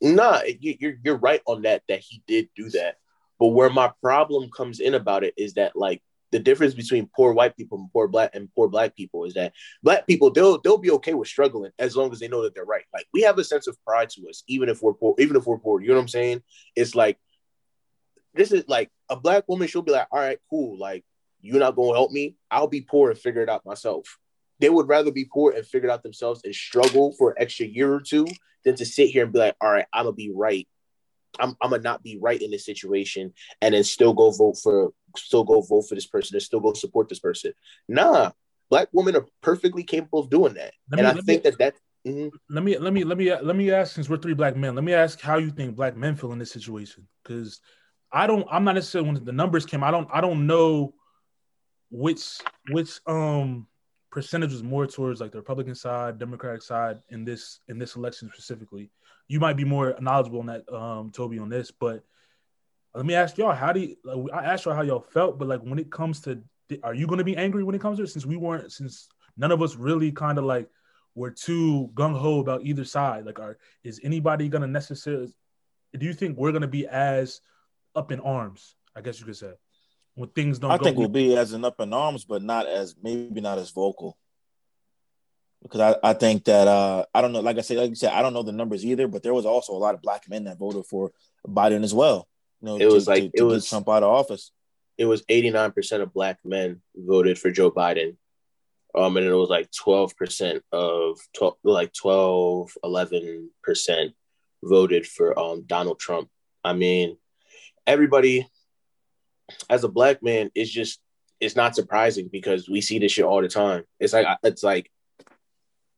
Nah, you- you're you're right on that. That he did do that, but where my problem comes in about it is that like the difference between poor white people and poor black and poor black people is that black people they'll they'll be okay with struggling as long as they know that they're right. Like we have a sense of pride to us, even if we're poor, even if we're poor. You know what I'm saying? It's like this is like a black woman. She'll be like, all right, cool. Like you're not gonna help me. I'll be poor and figure it out myself. They would rather be poor and figure it out themselves and struggle for an extra year or two than to sit here and be like, all right, I'm gonna be right. I'm, I'm gonna not be right in this situation and then still go vote for still go vote for this person and still go support this person. Nah, black women are perfectly capable of doing that. Let and me- I think me- that that mhm. let me let me let me let me ask since we're three black men let me ask how you think black men feel in this situation because i don't i'm not necessarily when the numbers came i don't i don't know which which um percentage was more towards like the republican side democratic side in this in this election specifically you might be more knowledgeable on that um toby on this but let me ask y'all how do you like, i asked y'all how y'all felt but like when it comes to are you going to be angry when it comes to it since we weren't since none of us really kind of like we're too gung ho about either side. Like, are is anybody gonna necessarily? Do you think we're gonna be as up in arms? I guess you could say when things don't. I go think we'll be as an up in arms, but not as maybe not as vocal. Because I, I think that uh I don't know, like I said, like you said, I don't know the numbers either, but there was also a lot of black men that voted for Biden as well. You know, It was to, like- to, it to was- Trump out of office. it was 89% of black men voted for Joe Biden. Um, and it was like 12% of 12, like 12, 11% voted for um Donald Trump. I mean, everybody as a black man, is just it's not surprising because we see this shit all the time. It's like it's like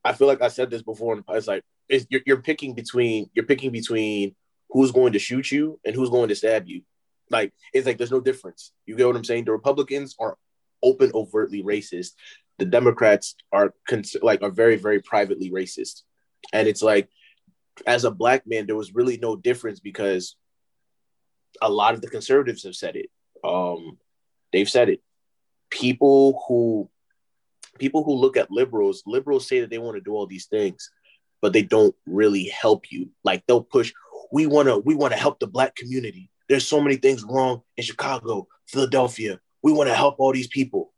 I feel like I said this before. past, It's like it's, you're, you're picking between you're picking between who's going to shoot you and who's going to stab you. Like it's like there's no difference. You get what I'm saying? The Republicans are open, overtly racist. The Democrats are cons- like are very, very privately racist. And it's like, as a black man, there was really no difference because a lot of the conservatives have said it. Um, they've said it. People who people who look at liberals, liberals say that they want to do all these things, but they don't really help you. Like they'll push, we want to we want to help the black community. There's so many things wrong in Chicago, Philadelphia. We want to help all these people,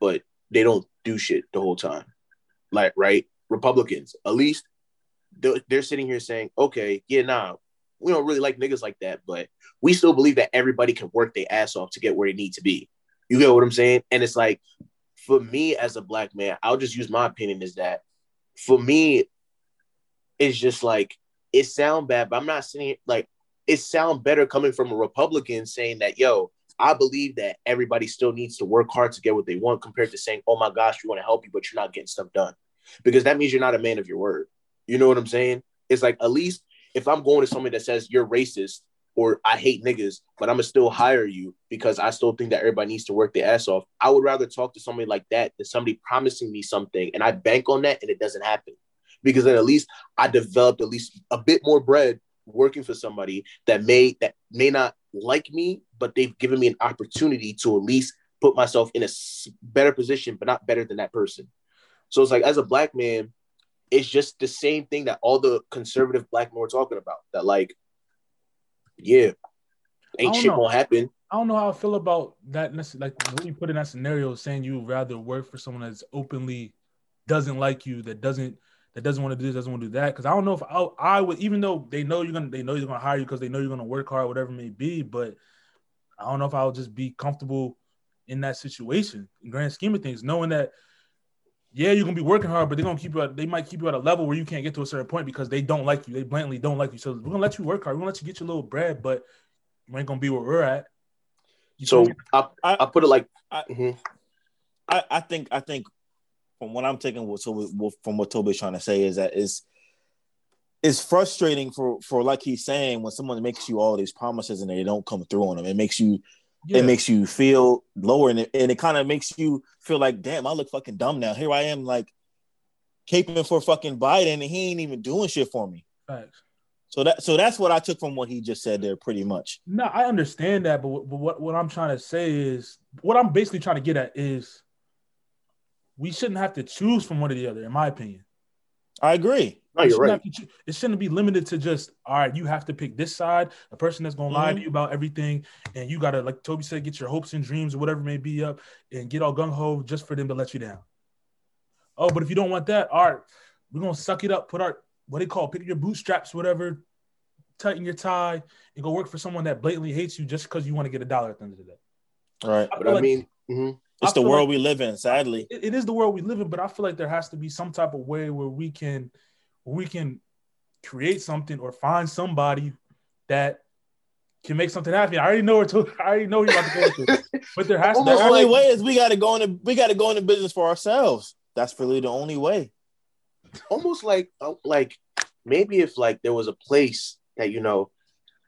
but they don't do shit the whole time. Like right, Republicans at least they're, they're sitting here saying, okay, yeah, nah, we don't really like niggas like that, but we still believe that everybody can work their ass off to get where they need to be. You get what I'm saying? And it's like, for me as a black man, I'll just use my opinion is that for me, it's just like it sound bad, but I'm not saying like it sound better coming from a Republican saying that, yo, I believe that everybody still needs to work hard to get what they want compared to saying, oh my gosh, we want to help you, but you're not getting stuff done. Because that means you're not a man of your word. You know what I'm saying? It's like at least if I'm going to somebody that says you're racist or I hate niggas, but I'm gonna still hire you because I still think that everybody needs to work their ass off. I would rather talk to somebody like that than somebody promising me something and I bank on that and it doesn't happen. Because then at least I developed at least a bit more bread working for somebody that may that may not like me, but they've given me an opportunity to at least put myself in a better position, but not better than that person. So it's like as a black man, it's just the same thing that all the conservative black men were talking about. That like, yeah, ain't shit know. gonna happen. I don't know how I feel about that. Like when you put in that scenario, saying you would rather work for someone that's openly doesn't like you, that doesn't that doesn't want to do this, doesn't want to do that. Because I don't know if I, I would, even though they know you're gonna, they know you're gonna hire you because they know you're gonna work hard, whatever it may be. But I don't know if I'll just be comfortable in that situation. In grand scheme of things, knowing that yeah, you're gonna be working hard, but they're gonna keep you at they might keep you at a level where you can't get to a certain point because they don't like you. They blatantly don't like you. So we're gonna let you work hard. We're gonna let you get your little bread, but you ain't gonna be where we're at. You so I, I, I put it like I, mm-hmm. I, I think I think from what I'm taking what Toby, from what Toby's trying to say is that is it's frustrating for for like he's saying when someone makes you all these promises and they don't come through on them. It makes you yeah. it makes you feel lower and it, and it kind of makes you feel like damn I look fucking dumb now. Here I am like caping for fucking Biden and he ain't even doing shit for me. Thanks. So that so that's what I took from what he just said there, pretty much. No, I understand that, but, but what what I'm trying to say is what I'm basically trying to get at is we shouldn't have to choose from one or the other, in my opinion. I agree. No, you're right. To, it shouldn't be limited to just all right. You have to pick this side, a person that's gonna mm-hmm. lie to mm-hmm. you about everything, and you gotta, like Toby said, get your hopes and dreams or whatever may be up, and get all gung ho just for them to let you down. Oh, but if you don't want that, all right, we're gonna suck it up, put our what they call pick your bootstraps, whatever, tighten your tie, and go work for someone that blatantly hates you just because you want to get a dollar at the end of the day. All right, I but I like, mean, mm-hmm. It's the world like we live in, sadly. It, it is the world we live in, but I feel like there has to be some type of way where we can we can create something or find somebody that can make something happen. I already know where to I already know you're about to go to. But there has to the only like, way is we gotta go into we gotta go into business for ourselves. That's really the only way. Almost like uh, like maybe if like there was a place that you know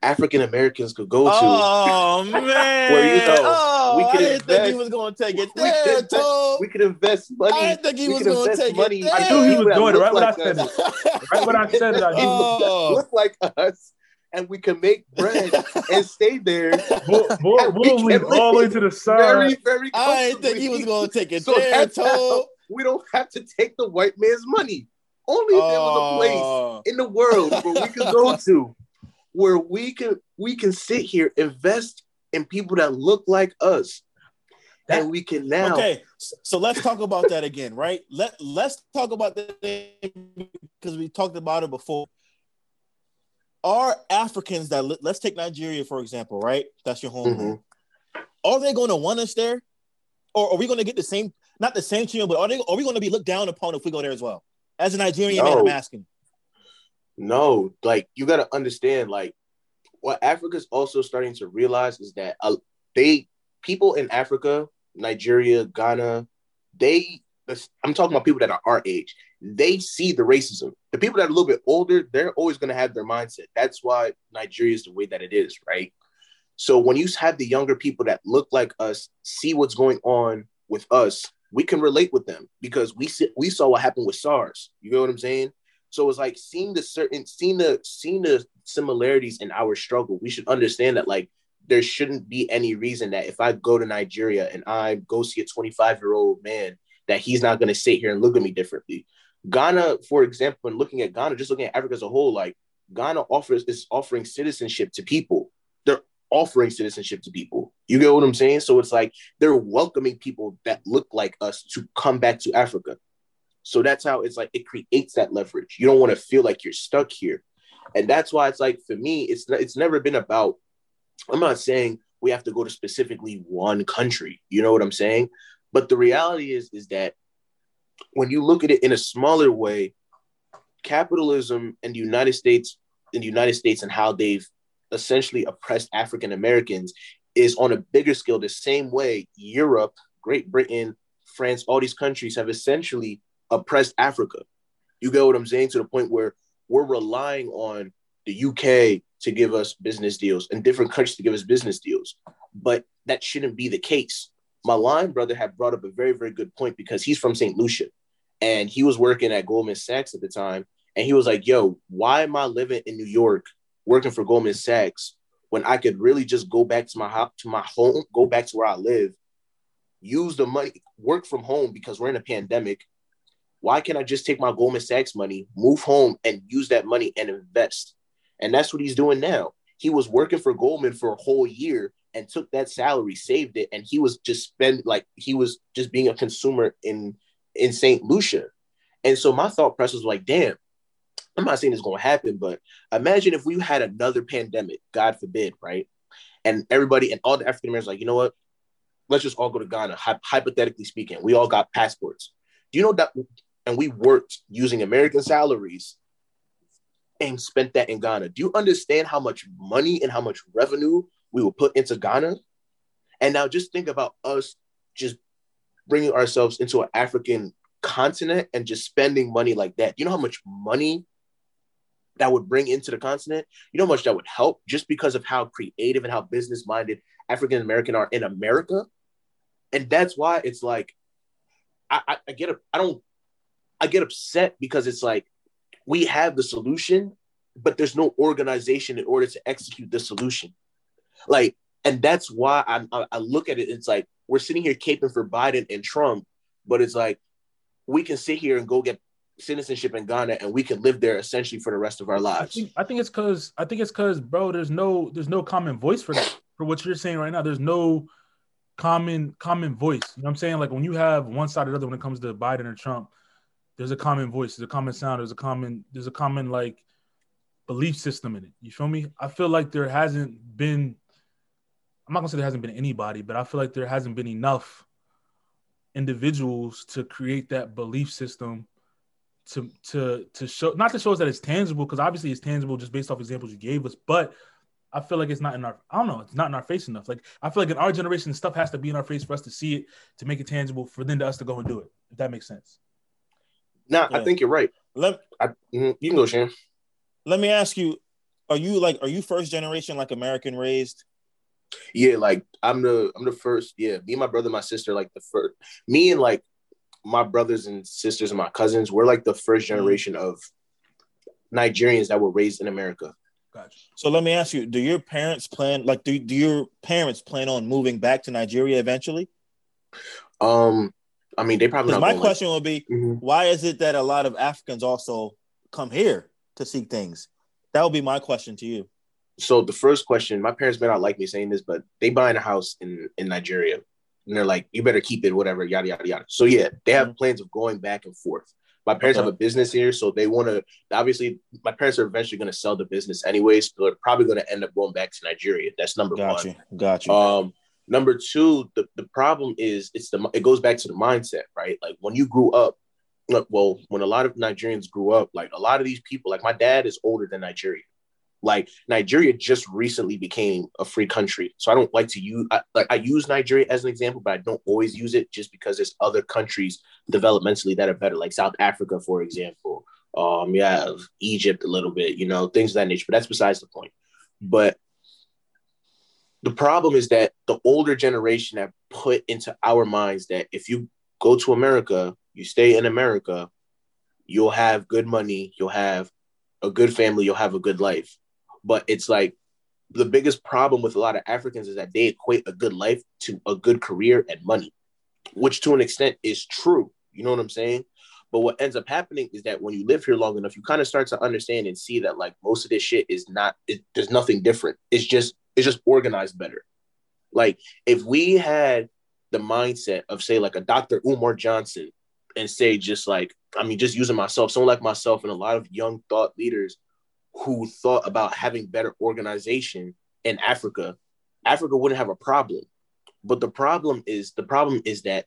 African Americans could go to. Oh man, where you know oh, we could oh, I didn't invest, think he was going to take it there, we could, invest, we could invest money. I didn't think he was going to take money. it. There. I knew he was doing it right when I said it. Right when I said it, I knew oh. look like us. And we can make bread and stay there. We'll, we'll, we'll leave all the way to the side. Very, very I didn't think he was going to take it so there, Toe. We don't have to take the white man's money. Only if oh. there was a place oh. in the world where we could go to where we can we can sit here, invest in people that look like us. That, and we can now okay so let's talk about that again right? Let let's talk about that because we talked about it before. Are africans that let's take nigeria for example right? That's your home mm-hmm. are they going to want us there? Or are we going to get the same not the same treatment but are they are we going to be looked down upon if we go there as well? As a nigerian no. man i'm asking no, like you got to understand, like what Africa's also starting to realize is that uh, they people in Africa, Nigeria, Ghana, they I'm talking about people that are our age. They see the racism. The people that are a little bit older, they're always going to have their mindset. That's why Nigeria is the way that it is, right? So when you have the younger people that look like us, see what's going on with us, we can relate with them because we see, we saw what happened with SARS. You know what I'm saying? So it's like seeing the certain seeing the seeing the similarities in our struggle. We should understand that like there shouldn't be any reason that if I go to Nigeria and I go see a 25 year old man that he's not going to sit here and look at me differently. Ghana, for example, and looking at Ghana, just looking at Africa as a whole, like Ghana offers is offering citizenship to people. They're offering citizenship to people. You get what I'm saying? So it's like they're welcoming people that look like us to come back to Africa. So that's how it's like it creates that leverage. You don't want to feel like you're stuck here. And that's why it's like for me, it's it's never been about, I'm not saying we have to go to specifically one country. You know what I'm saying? But the reality is, is that when you look at it in a smaller way, capitalism and the United States in the United States and how they've essentially oppressed African Americans is on a bigger scale, the same way Europe, Great Britain, France, all these countries have essentially oppressed Africa. You get what I'm saying? To the point where we're relying on the UK to give us business deals and different countries to give us business deals. But that shouldn't be the case. My line brother had brought up a very, very good point because he's from St. Lucia and he was working at Goldman Sachs at the time. And he was like, yo, why am I living in New York working for Goldman Sachs when I could really just go back to my ho- to my home, go back to where I live, use the money, work from home because we're in a pandemic. Why can't I just take my Goldman Sachs money, move home, and use that money and invest? And that's what he's doing now. He was working for Goldman for a whole year and took that salary, saved it, and he was just spend like he was just being a consumer in in St. Lucia. And so my thought process was like, damn, I'm not saying it's going to happen, but imagine if we had another pandemic, God forbid, right? And everybody and all the African Americans like, you know what? Let's just all go to Ghana. Hy- hypothetically speaking, we all got passports. Do you know that? And we worked using American salaries and spent that in Ghana. Do you understand how much money and how much revenue we will put into Ghana? And now just think about us just bringing ourselves into an African continent and just spending money like that. You know how much money that would bring into the continent? You know how much that would help just because of how creative and how business minded African American are in America. And that's why it's like I, I, I get I don't I get upset because it's like we have the solution, but there's no organization in order to execute the solution. Like, and that's why I, I look at it. It's like we're sitting here caping for Biden and Trump, but it's like we can sit here and go get citizenship in Ghana and we can live there essentially for the rest of our lives. I think, I think it's because I think it's because, bro, there's no there's no common voice for that. For what you're saying right now, there's no common common voice. You know what I'm saying? Like when you have one side or the other when it comes to Biden or Trump, there's a common voice, there's a common sound, there's a common, there's a common like belief system in it. You feel me? I feel like there hasn't been, I'm not gonna say there hasn't been anybody, but I feel like there hasn't been enough individuals to create that belief system to to to show not to show us that it's tangible, because obviously it's tangible just based off examples you gave us, but I feel like it's not in our I don't know, it's not in our face enough. Like I feel like in our generation, stuff has to be in our face for us to see it to make it tangible for then to us to go and do it, if that makes sense. No, yeah. I think you're right. Let I, mm, you can go, Shane. Let me ask you: Are you like are you first generation like American raised? Yeah, like I'm the I'm the first. Yeah, me and my brother, my sister, like the first. Me and like my brothers and sisters and my cousins, we're like the first mm-hmm. generation mm-hmm. of Nigerians that were raised in America. Gotcha. So let me ask you: Do your parents plan like do do your parents plan on moving back to Nigeria eventually? Um, I mean, they probably. My question like, would be, mm-hmm. why is it that a lot of Africans also come here to seek things? That would be my question to you. So the first question, my parents may not like me saying this, but they buying a house in in Nigeria, and they're like, "You better keep it, whatever, yada yada yada." So yeah, they have mm-hmm. plans of going back and forth. My parents okay. have a business here, so they want to. Obviously, my parents are eventually going to sell the business anyways. So they're probably going to end up going back to Nigeria. That's number Got one. You. Got you. Um, Number two, the, the problem is it's the it goes back to the mindset, right? Like when you grew up, well, when a lot of Nigerians grew up, like a lot of these people, like my dad is older than Nigeria. Like Nigeria just recently became a free country, so I don't like to use I, like I use Nigeria as an example, but I don't always use it just because there's other countries developmentally that are better, like South Africa, for example. Um, yeah, Egypt a little bit, you know, things of that nature. But that's besides the point. But the problem is that the older generation have put into our minds that if you go to America, you stay in America, you'll have good money, you'll have a good family, you'll have a good life. But it's like the biggest problem with a lot of Africans is that they equate a good life to a good career and money, which to an extent is true. You know what I'm saying? But what ends up happening is that when you live here long enough, you kind of start to understand and see that like most of this shit is not, it, there's nothing different. It's just it's just organized better. Like if we had the mindset of say like a Dr. Umar Johnson and say just like I mean just using myself, someone like myself and a lot of young thought leaders who thought about having better organization in Africa, Africa wouldn't have a problem. But the problem is the problem is that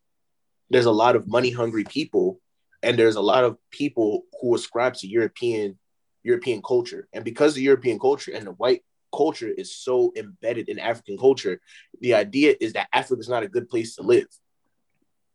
there's a lot of money hungry people and there's a lot of people who ascribe to European European culture. And because the European culture and the white culture is so embedded in African culture, the idea is that Africa is not a good place to live.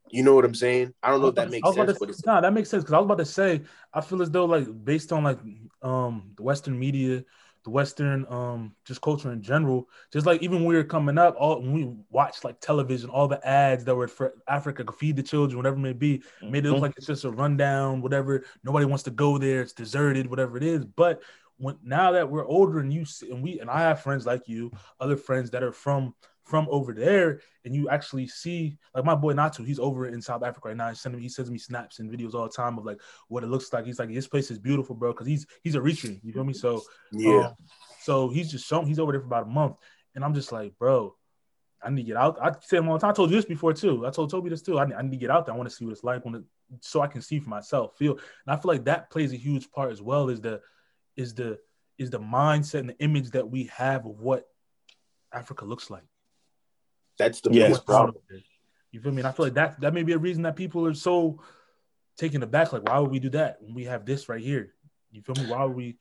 You know what I'm saying? I don't know if that makes sense, to, but it's nah, that makes sense because I was about to say I feel as though like based on like um the Western media, the Western um just culture in general, just like even when we were coming up, all when we watched like television, all the ads that were for Africa, feed the children, whatever it may be, made it look Mhm. like it's just a rundown, whatever. Nobody wants to go there, it's deserted, whatever it is. But when now that we're older and you see, and we and I have friends like you, other friends that are from from over there, and you actually see like my boy Natu, he's over in South Africa right now. He sends me, he sends me snaps and videos all the time of like what it looks like. He's like, this place is beautiful, bro, because he's he's a Eritrean, you feel me? So yeah. um, so he's just shown he's over there for about a month, and I'm just like, bro, I need to get out. I said him all the time. I told you this before too. I told Toby this too. I need, I need to get out there. I want to see what it's like, want to, so I can see for myself, feel. And I feel like that plays a huge part as well. Is the is the is the mindset and the image that we have of what Africa looks like. That's the Yeah. biggest problem. You feel me? And I feel like that that may be a reason that people are so taken aback. Like, why would we do that when we have this right here? You feel me? Why would we?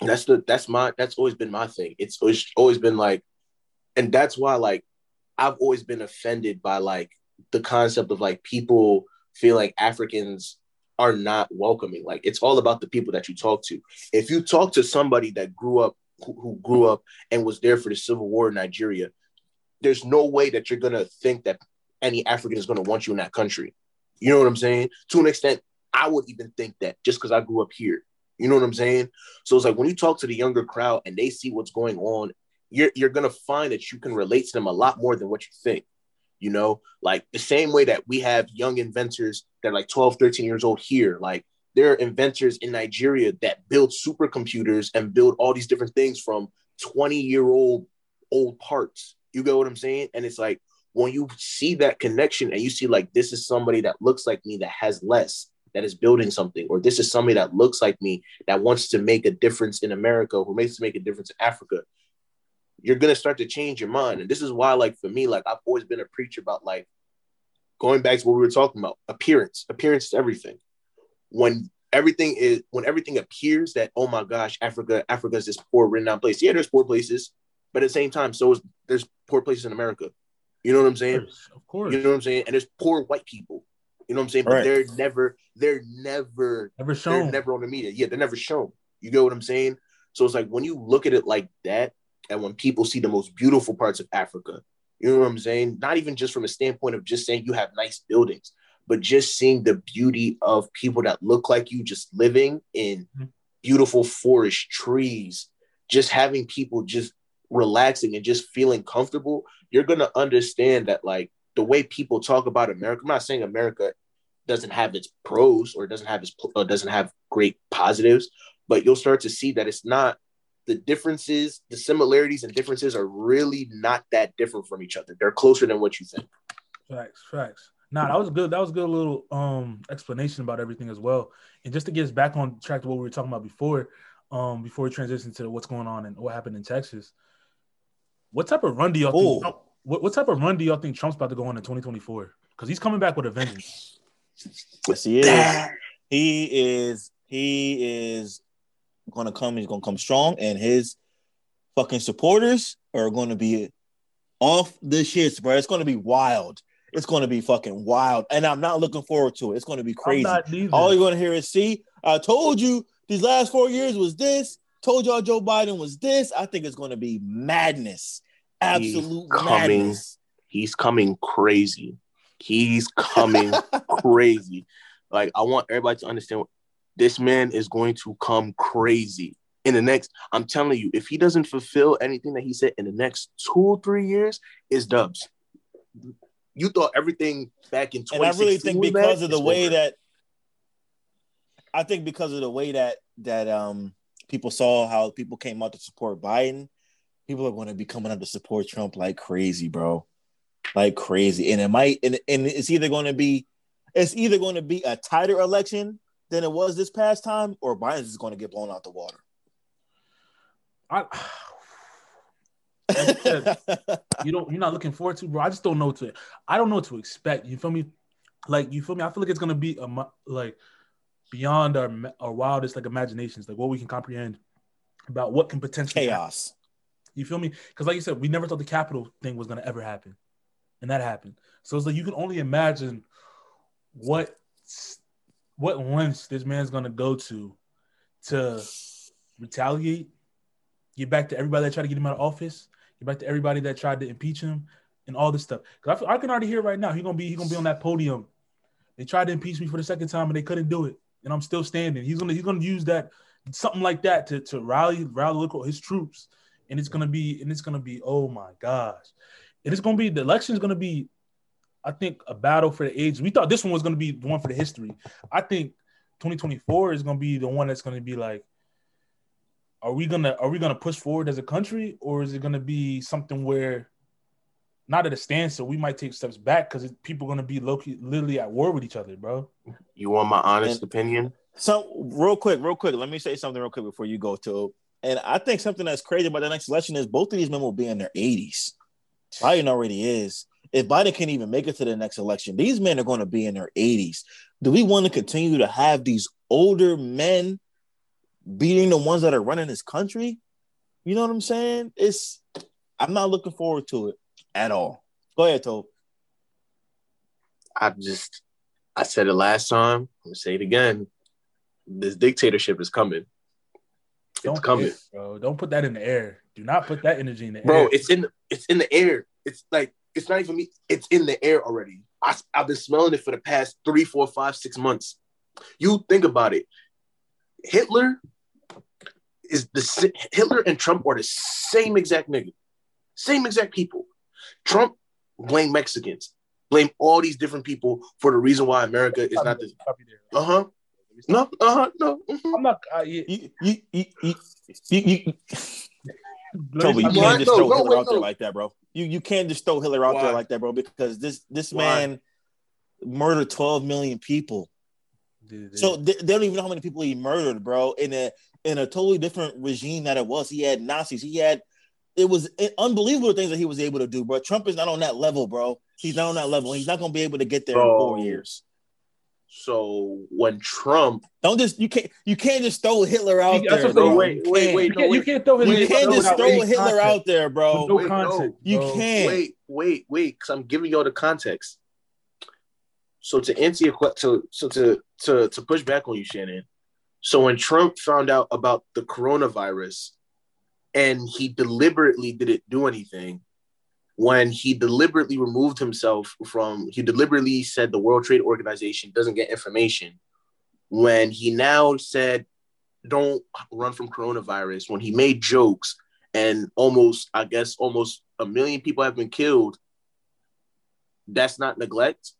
That's the that's my that's always been my thing. It's always, always been like, and that's why like I've always been offended by like the concept of like people feel like Africans are not welcoming. Like it's all about the people that you talk to. If you talk to somebody that grew up who, grew up and was there for the Civil War in Nigeria, there's no way that you're gonna think that any African is gonna want you in that country. You know what I'm saying? To an extent, I would even think that just because I grew up here. You know what I'm saying? So it's like when you talk to the younger crowd and they see what's going on, you're you're gonna find that you can relate to them a lot more than what you think. You know, like the same way that we have young inventors that are like 12, 13 years old here. Like there are inventors in Nigeria that build supercomputers and build all these different things from 20 year old old parts. You get what I'm saying? And it's like when you see that connection and you see like this is somebody that looks like me that has less that is building something, or this is somebody that looks like me that wants to make a difference in America, who makes to make a difference in Africa, you're gonna start to change your mind. And this is why, like for me, like I've always been a preacher about like going back to what we were talking about, appearance. Appearance is everything. When everything is when everything appears that, oh my gosh, Africa, Africa is this poor, written down place. Yeah, there's poor places, but at the same time, so is there's poor places in America. You know what I'm saying? Of course, You know what I'm saying? And there's poor white people. You know what I'm saying? But Right. they're never, they're never, never they're shown. never on the media. Yeah, they're never shown. You get what I'm saying? So it's like when you look at it like that, and when people see the most beautiful parts of Africa, you know what I'm saying? Not even just from a standpoint of just saying you have nice buildings, but just seeing the beauty of people that look like you just living in Mhm. beautiful forest trees, just having people just relaxing and just feeling comfortable, you're gonna understand that like the way people talk about America. I'm not saying America doesn't have its pros or doesn't have its or doesn't have great positives, but you'll start to see that it's not the differences, the similarities and differences are really not that different from each other. They're closer than what you think. Facts, facts. Nah, that was good. That was a good little um explanation about everything as well. And just to get us back on track to what we were talking about before, um, before we transition to what's going on and what happened in Texas. What type of run do y'all think? Ooh. What, what type of run do y'all think Trump's about to go on in 2024? Because he's coming back with a vengeance. Yes, he is. He is. He is gonna come. He's gonna come strong, and his fucking supporters are gonna be off the shits, bro. It's gonna be wild. It's gonna be fucking wild, and I'm not looking forward to it. It's gonna be crazy. All you're gonna hear is, "See, I told you these last four years was this. Told y'all Joe Biden was this." I think it's gonna be madness, absolute coming. madness. He's coming crazy. He's coming crazy. Like I want everybody to understand this man is going to come crazy in the next. I'm telling you, if he doesn't fulfill anything that he said in the next two, three years, is dubs. You thought everything back in 2016 and I really think because of the way over. that I think because of the way that that um people saw how people came out to support Biden, people are going to be coming out to support Trump like crazy, bro, like crazy. And it might and, and it's either going to be it's either going to be a tighter election than it was this past time, or Biden's just going to get blown out the water. I, you don't you're not looking forward to, bro. I just don't know what to I don't know what to expect. You feel me? Like you feel me? I feel like it's gonna be a like beyond our our wildest like imaginations, like what we can comprehend about what can potentially happen. Chaos. You feel me? Because like you said, we never thought the Capitol thing was gonna ever happen, and that happened. So it's like you can only imagine what what lengths this man's gonna go to to retaliate, get back to everybody that tried to get him out of office, get back to everybody that tried to impeach him, and all this stuff. Because I, I can already hear right now he's gonna be he's gonna be on that podium. They tried to impeach me for the second time and they couldn't do it, and I'm still standing. He's gonna he's gonna use that something like that to to rally rally local his troops, and it's gonna be and it's gonna be oh my gosh, and it's gonna be the election is gonna be, I think a battle for the age. We thought this one was gonna be the one for the history. I think 2024 is gonna be the one that's gonna be like, are we gonna are we gonna push forward as a country, or is it gonna be something where not at a standstill, we might take steps back because people are gonna be low literally at war with each other, bro. You want my honest And- opinion? So real quick, real quick, let me say something real quick before you go to. And I think something that's crazy about the next election is both of these men will be in their 80s. Biden already is. If Biden can't even make it to the next election, these men are going to be in their 80s. Do we want to continue to have these older men beating the ones that are running this country? You know what I'm saying? It's I'm not looking forward to it at all. Go ahead, Tobe. I just I said it last time. I'm gonna say it again. This dictatorship is coming. It's Don't coming. bro. Don't put that in the air. Do not put that energy in the bro air. Bro. It's in the, it's in the air it's like it's not even me it's in the air already I, i've been smelling it for the past three four five six months you think about it hitler is the hitler and trump are the same exact nigga same exact people trump blame mexicans blame all these different people for the reason why america is not this. Uh-huh no uh-huh no mhm. I'm not. Uh, You you you you, you, you Toby, you can't just throw no, Hitler out there like that, bro. You you can't just throw Hitler out Why? there like that, bro, because this this Why? man murdered 12 million people. So they, they don't even know how many people he murdered, bro. In a in a totally different regime that it was. He had Nazis. He had it was unbelievable things that he was able to do, bro. Trump is not on that level, bro. He's not on that level. He's not gonna be able to get there in four years. So when trump Don't just you can't you can't just throw Hitler out That's there, bro. saying. Wait, You wait, can't. wait, you, no, can't, you can't throw his You Wait, can't just throw Hitler context. out there, bro. No Wait, no. context. You bro. can't. Wait, wait, wait, because I'm giving y'all the context. So to answer your question, so, so to to to push back on you, Shannon. So when Trump found out about the coronavirus, and he deliberately didn't do anything, when he deliberately removed himself from, he deliberately said the World Trade Organization doesn't get information. When he now said, "Don't run from coronavirus," when he made jokes and almost, I guess, almost a million people have been killed. That's not neglect.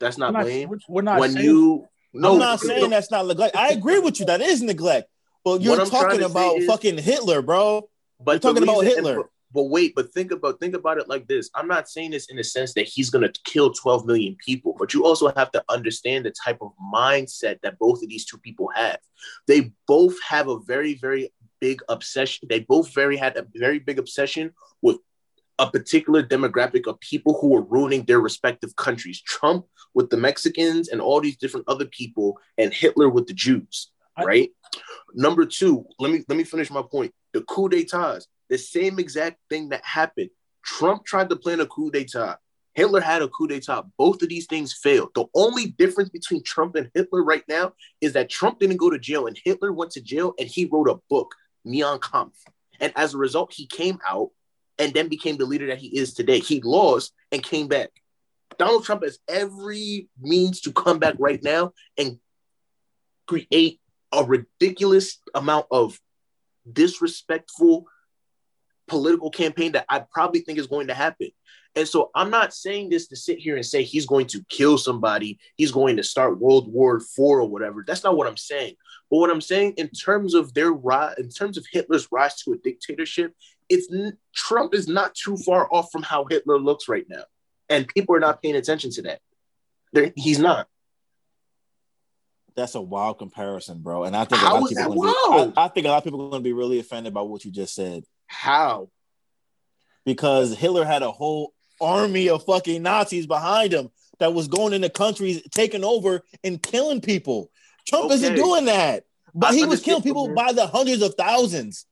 That's We're not not, blame. we're- not When saying- you no, I'm not no, saying that's not neglect. I agree with you. That is neglect. But you're What I'm trying talking about is- fucking Hitler, bro. But We're talking about Hitler. But, but wait, but think about think about it like this. I'm not saying this in the sense that he's gonna kill 12 million people, but you also have to understand the type of mindset that both of these two people have. They both have a very, very big obsession. They both very had a very big obsession with a particular demographic of people who are ruining their respective countries. Trump with the Mexicans and all these different other people, and Hitler with the Jews. I- Right. Number two, let me let me finish my point. The coup d'états, the same exact thing that happened. Trump tried to plan a coup d'état. Hitler had a coup d'état. Both of these things failed. The only difference between Trump and Hitler right now is that Trump didn't go to jail and Hitler went to jail and he wrote a book, Mein Kampf. And as a result, he came out and then became the leader that he is today. He lost and came back. Donald Trump has every means to come back right now and create a ridiculous amount of disrespectful political campaign that I probably think is going to happen. And so I'm not saying this to sit here and say he's going to kill somebody, he's going to start World War IV or whatever. That's not what I'm saying. But what I'm saying in terms of their rise, in terms of Hitler's rise to a dictatorship, it's Trump is not too far off from how Hitler looks right now. And people are not paying attention to that. They're, he's not. That's a wild comparison, bro. And I think a lot of people that gonna wild? be, I, I think a lot of people are going to be really offended by what you just said How? because Hitler had a whole army of fucking Nazis behind him that was going into countries, taking over and killing people. Trump isn't doing that. But I he was killing people by the hundreds of thousands.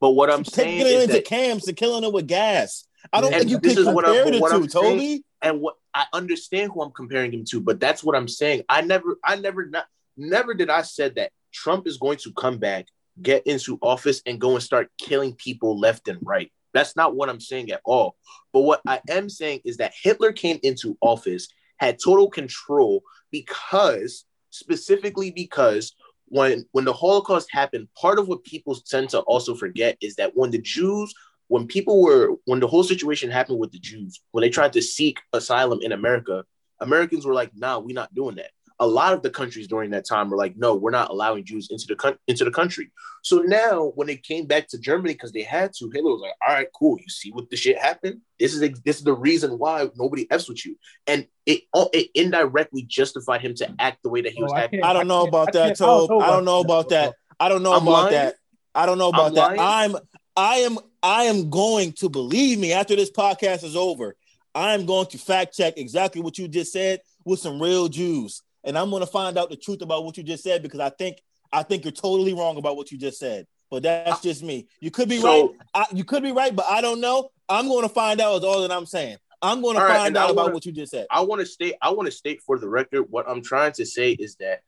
But what I'm saying taking it into that, camps and killing it with gas. I don't think you this can is what I'm- compare the what two, I'm saying- Toby. and what I understand who I'm comparing him to, but that's what I'm saying. I never, I never, not, never did I said that Trump is going to come back, get into office, and go and start killing people left and right. That's not what I'm saying at all. But what I am saying is that Hitler came into office, had total control because, specifically because when when the Holocaust happened, part of what people tend to also forget is that when the Jews when people were when the whole situation happened with the Jews, when they tried to seek asylum in America, Americans were like, "Nah, we're not doing that." A lot of the countries during that time were like, "No, we're not allowing Jews into the coun- into the country." So now, when they came back to Germany because they had to, Hitler was like, "All right, cool. You see what the shit happened? This is this is the reason why nobody f's with you." And it it indirectly justified him to act the way that he oh, was Oh, acting. can't- I don't know about that, can't- I don't Tobe. know I don't know about that. I don't know I'm about lying? that. I don't know about I'm that. lying? I'm I am I am going to believe me after this podcast is over. I'm going to fact check exactly what you just said with some real Jews. And I'm going to find out the truth about what you just said because I think I think you're totally wrong about what you just said. But that's just me. You could be So- right. I, you could be right, but I don't know. I'm going to find out is all that I'm saying. I'm going to right, find out about wanna- what you just said. I want to state I want to state for the record what I'm trying to say is that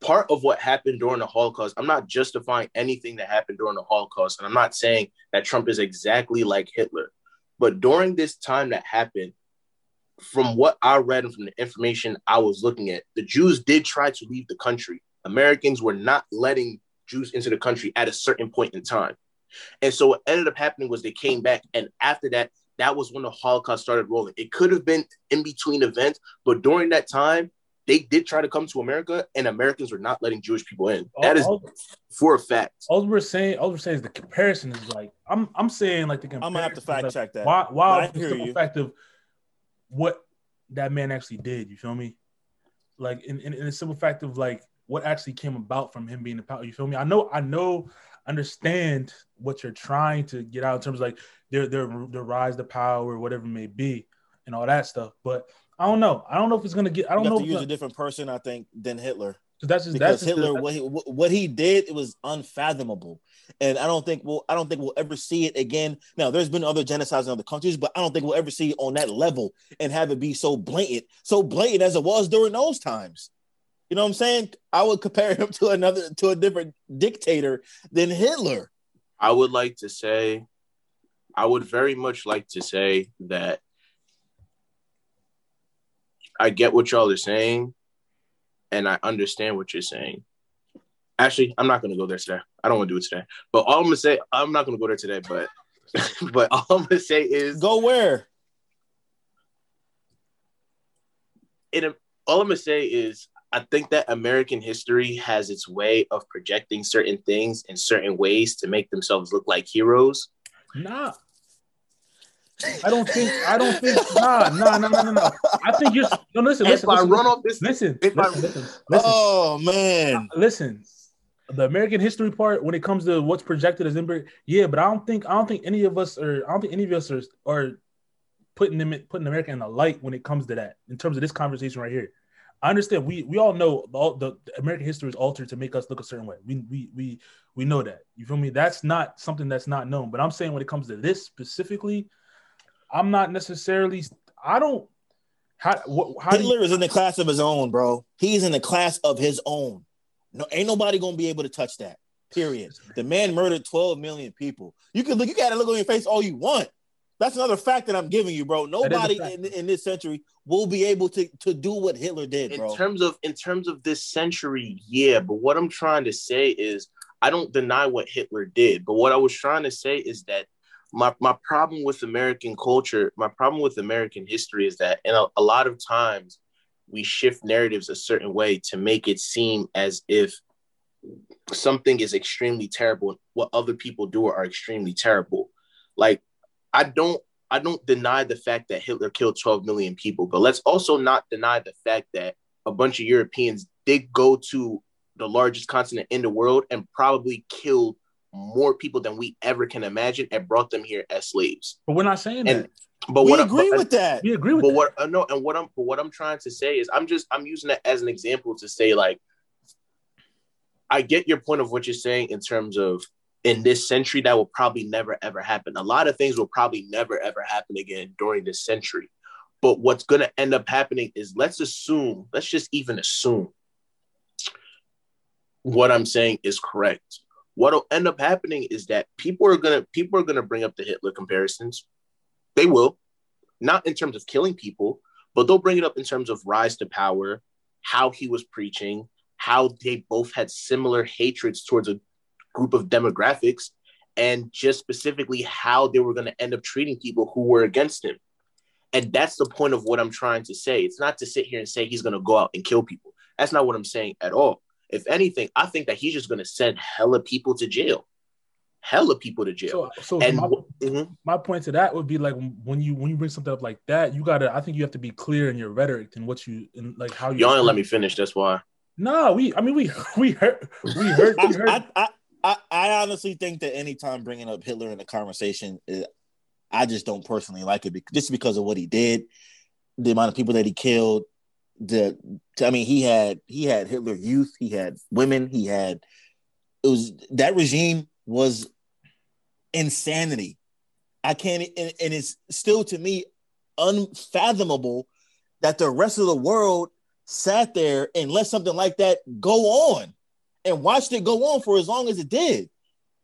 part of what happened during the Holocaust, I'm not justifying anything that happened during the Holocaust, and I'm not saying that Trump is exactly like Hitler. But during this time that happened, from what I read and from the information I was looking at, the Jews did try to leave the country. Americans were not letting Jews into the country at a certain point in time. And so what ended up happening was they came back, and after that, that was when the Holocaust started rolling. It could have been in between events, but during that time, they did try to come to America, and Americans were not letting Jewish people in. That is all, for a fact. all we're saying. All we're saying is the comparison is like I'm. I'm saying like the comparison. I'm gonna have to fact like, check that. Why? Why? But I The hear simple you. fact of what that man actually did. You feel me? Like in, in, in the simple fact of like what actually came about from him being the power. You feel me? I know. I know. Understand what you're trying to get out in terms of like their their their rise to power, whatever it may be, and all that stuff. But I don't know. I don't know if it's gonna get. I don't have know. to use it's a different person, I think, than Hitler. Gonna- that's just because that's just Hitler, the- what he what he did, it was unfathomable, and I don't think we'll I don't think we'll ever see it again. Now, there's been other genocides in other countries, but I don't think we'll ever see it on that level and have it be so blatant, so blatant as it was during those times. You know what I'm saying? I would compare him to another to a different dictator than Hitler. I would like to say, I would very much like to say that I get what y'all are saying, and I understand what you're saying. Actually, I'm not going to go there today. I don't want to do it today. But all I'm going to say, I'm not going to go there today. But, but all I'm going to say is, Go where? in a, all I'm gonna say is I think that American history has its way of projecting certain things in certain ways to make themselves look like heroes. Nah. I don't think. I don't think. Nah, nah, nah, nah, nah, nah. I think you're. No, listen, And listen, if I run off this, listen, if I- listen, listen, listen, Oh man, listen. The American history part, when it comes to what's projected as Ember, yeah, but I don't think I don't think any of us are. I don't think any of us are are putting them in- putting America in the light when it comes to that. In terms of this conversation right here, I understand. We we all know all the, the American history is altered to make us look a certain way. We we we we know that. You feel me? That's not something that's not known. But I'm saying when it comes to this specifically, I'm not necessarily. I don't. How what, how do you, Hitler is in the class of his own, bro. He's in the class of his own. No, ain't nobody gonna be able to touch that. Period. The man murdered 12 million people. You can look, you gotta look on your face all you want. That's another fact that I'm giving you, bro. Nobody in, in this century will be able to, to do what Hitler did, in bro. terms of in terms of this century, yeah. But what I'm trying to say is I don't deny what Hitler did, but what I was trying to say is that my my problem with American culture, my problem with American history is that in a, a lot of times we shift narratives a certain way to make it seem as if something is extremely terrible what other people do are extremely terrible. Like i don't i don't deny the fact that hitler killed 12 million people but let's also not deny the fact that a bunch of europeans did go to the largest continent in the world and probably killed more people than we ever can imagine and brought them here as slaves but we're not saying and that. but we what I- agree but- with that. We agree with but that. what uh, no and what i'm but what i'm trying to say is i'm just i'm using that as an example to say like I get your point of what you're saying in terms of in this century that will probably never ever happen. A lot of things will probably never ever happen again during this century. But what's going to end up happening is let's assume, let's just even assume what I'm saying is correct. What'll end up happening is that people are gonna people are gonna bring up the Hitler comparisons. They will, not in terms of killing people, but they'll bring it up in terms of rise to power, how he was preaching, how they both had similar hatreds towards a group of demographics, and just specifically how they were going to end up treating people who were against him. And that's the point of what I'm trying to say. It's not to sit here and say he's going to go out and kill people. That's not what I'm saying at all. If anything, I think that he's just going to send hella people to jail. Hella people to jail. So, so and my, mhm. my point to that would be like when you when you bring something up like that, you gotta. I think you have to be clear in your rhetoric and what you and like how you. y'all didn't let me finish. That's why. No, we. I mean, we we heard we heard we heard. I, I, I, I honestly think that anytime bringing up Hitler in a conversation, is, I just don't personally like it because, just because of what he did, the amount of people that he killed. The I mean, he had he had Hitler Youth, he had women, he had it was that regime was insanity. I can't, and, and it's still to me unfathomable that the rest of the world sat there and let something like that go on and watched it go on for as long as it did.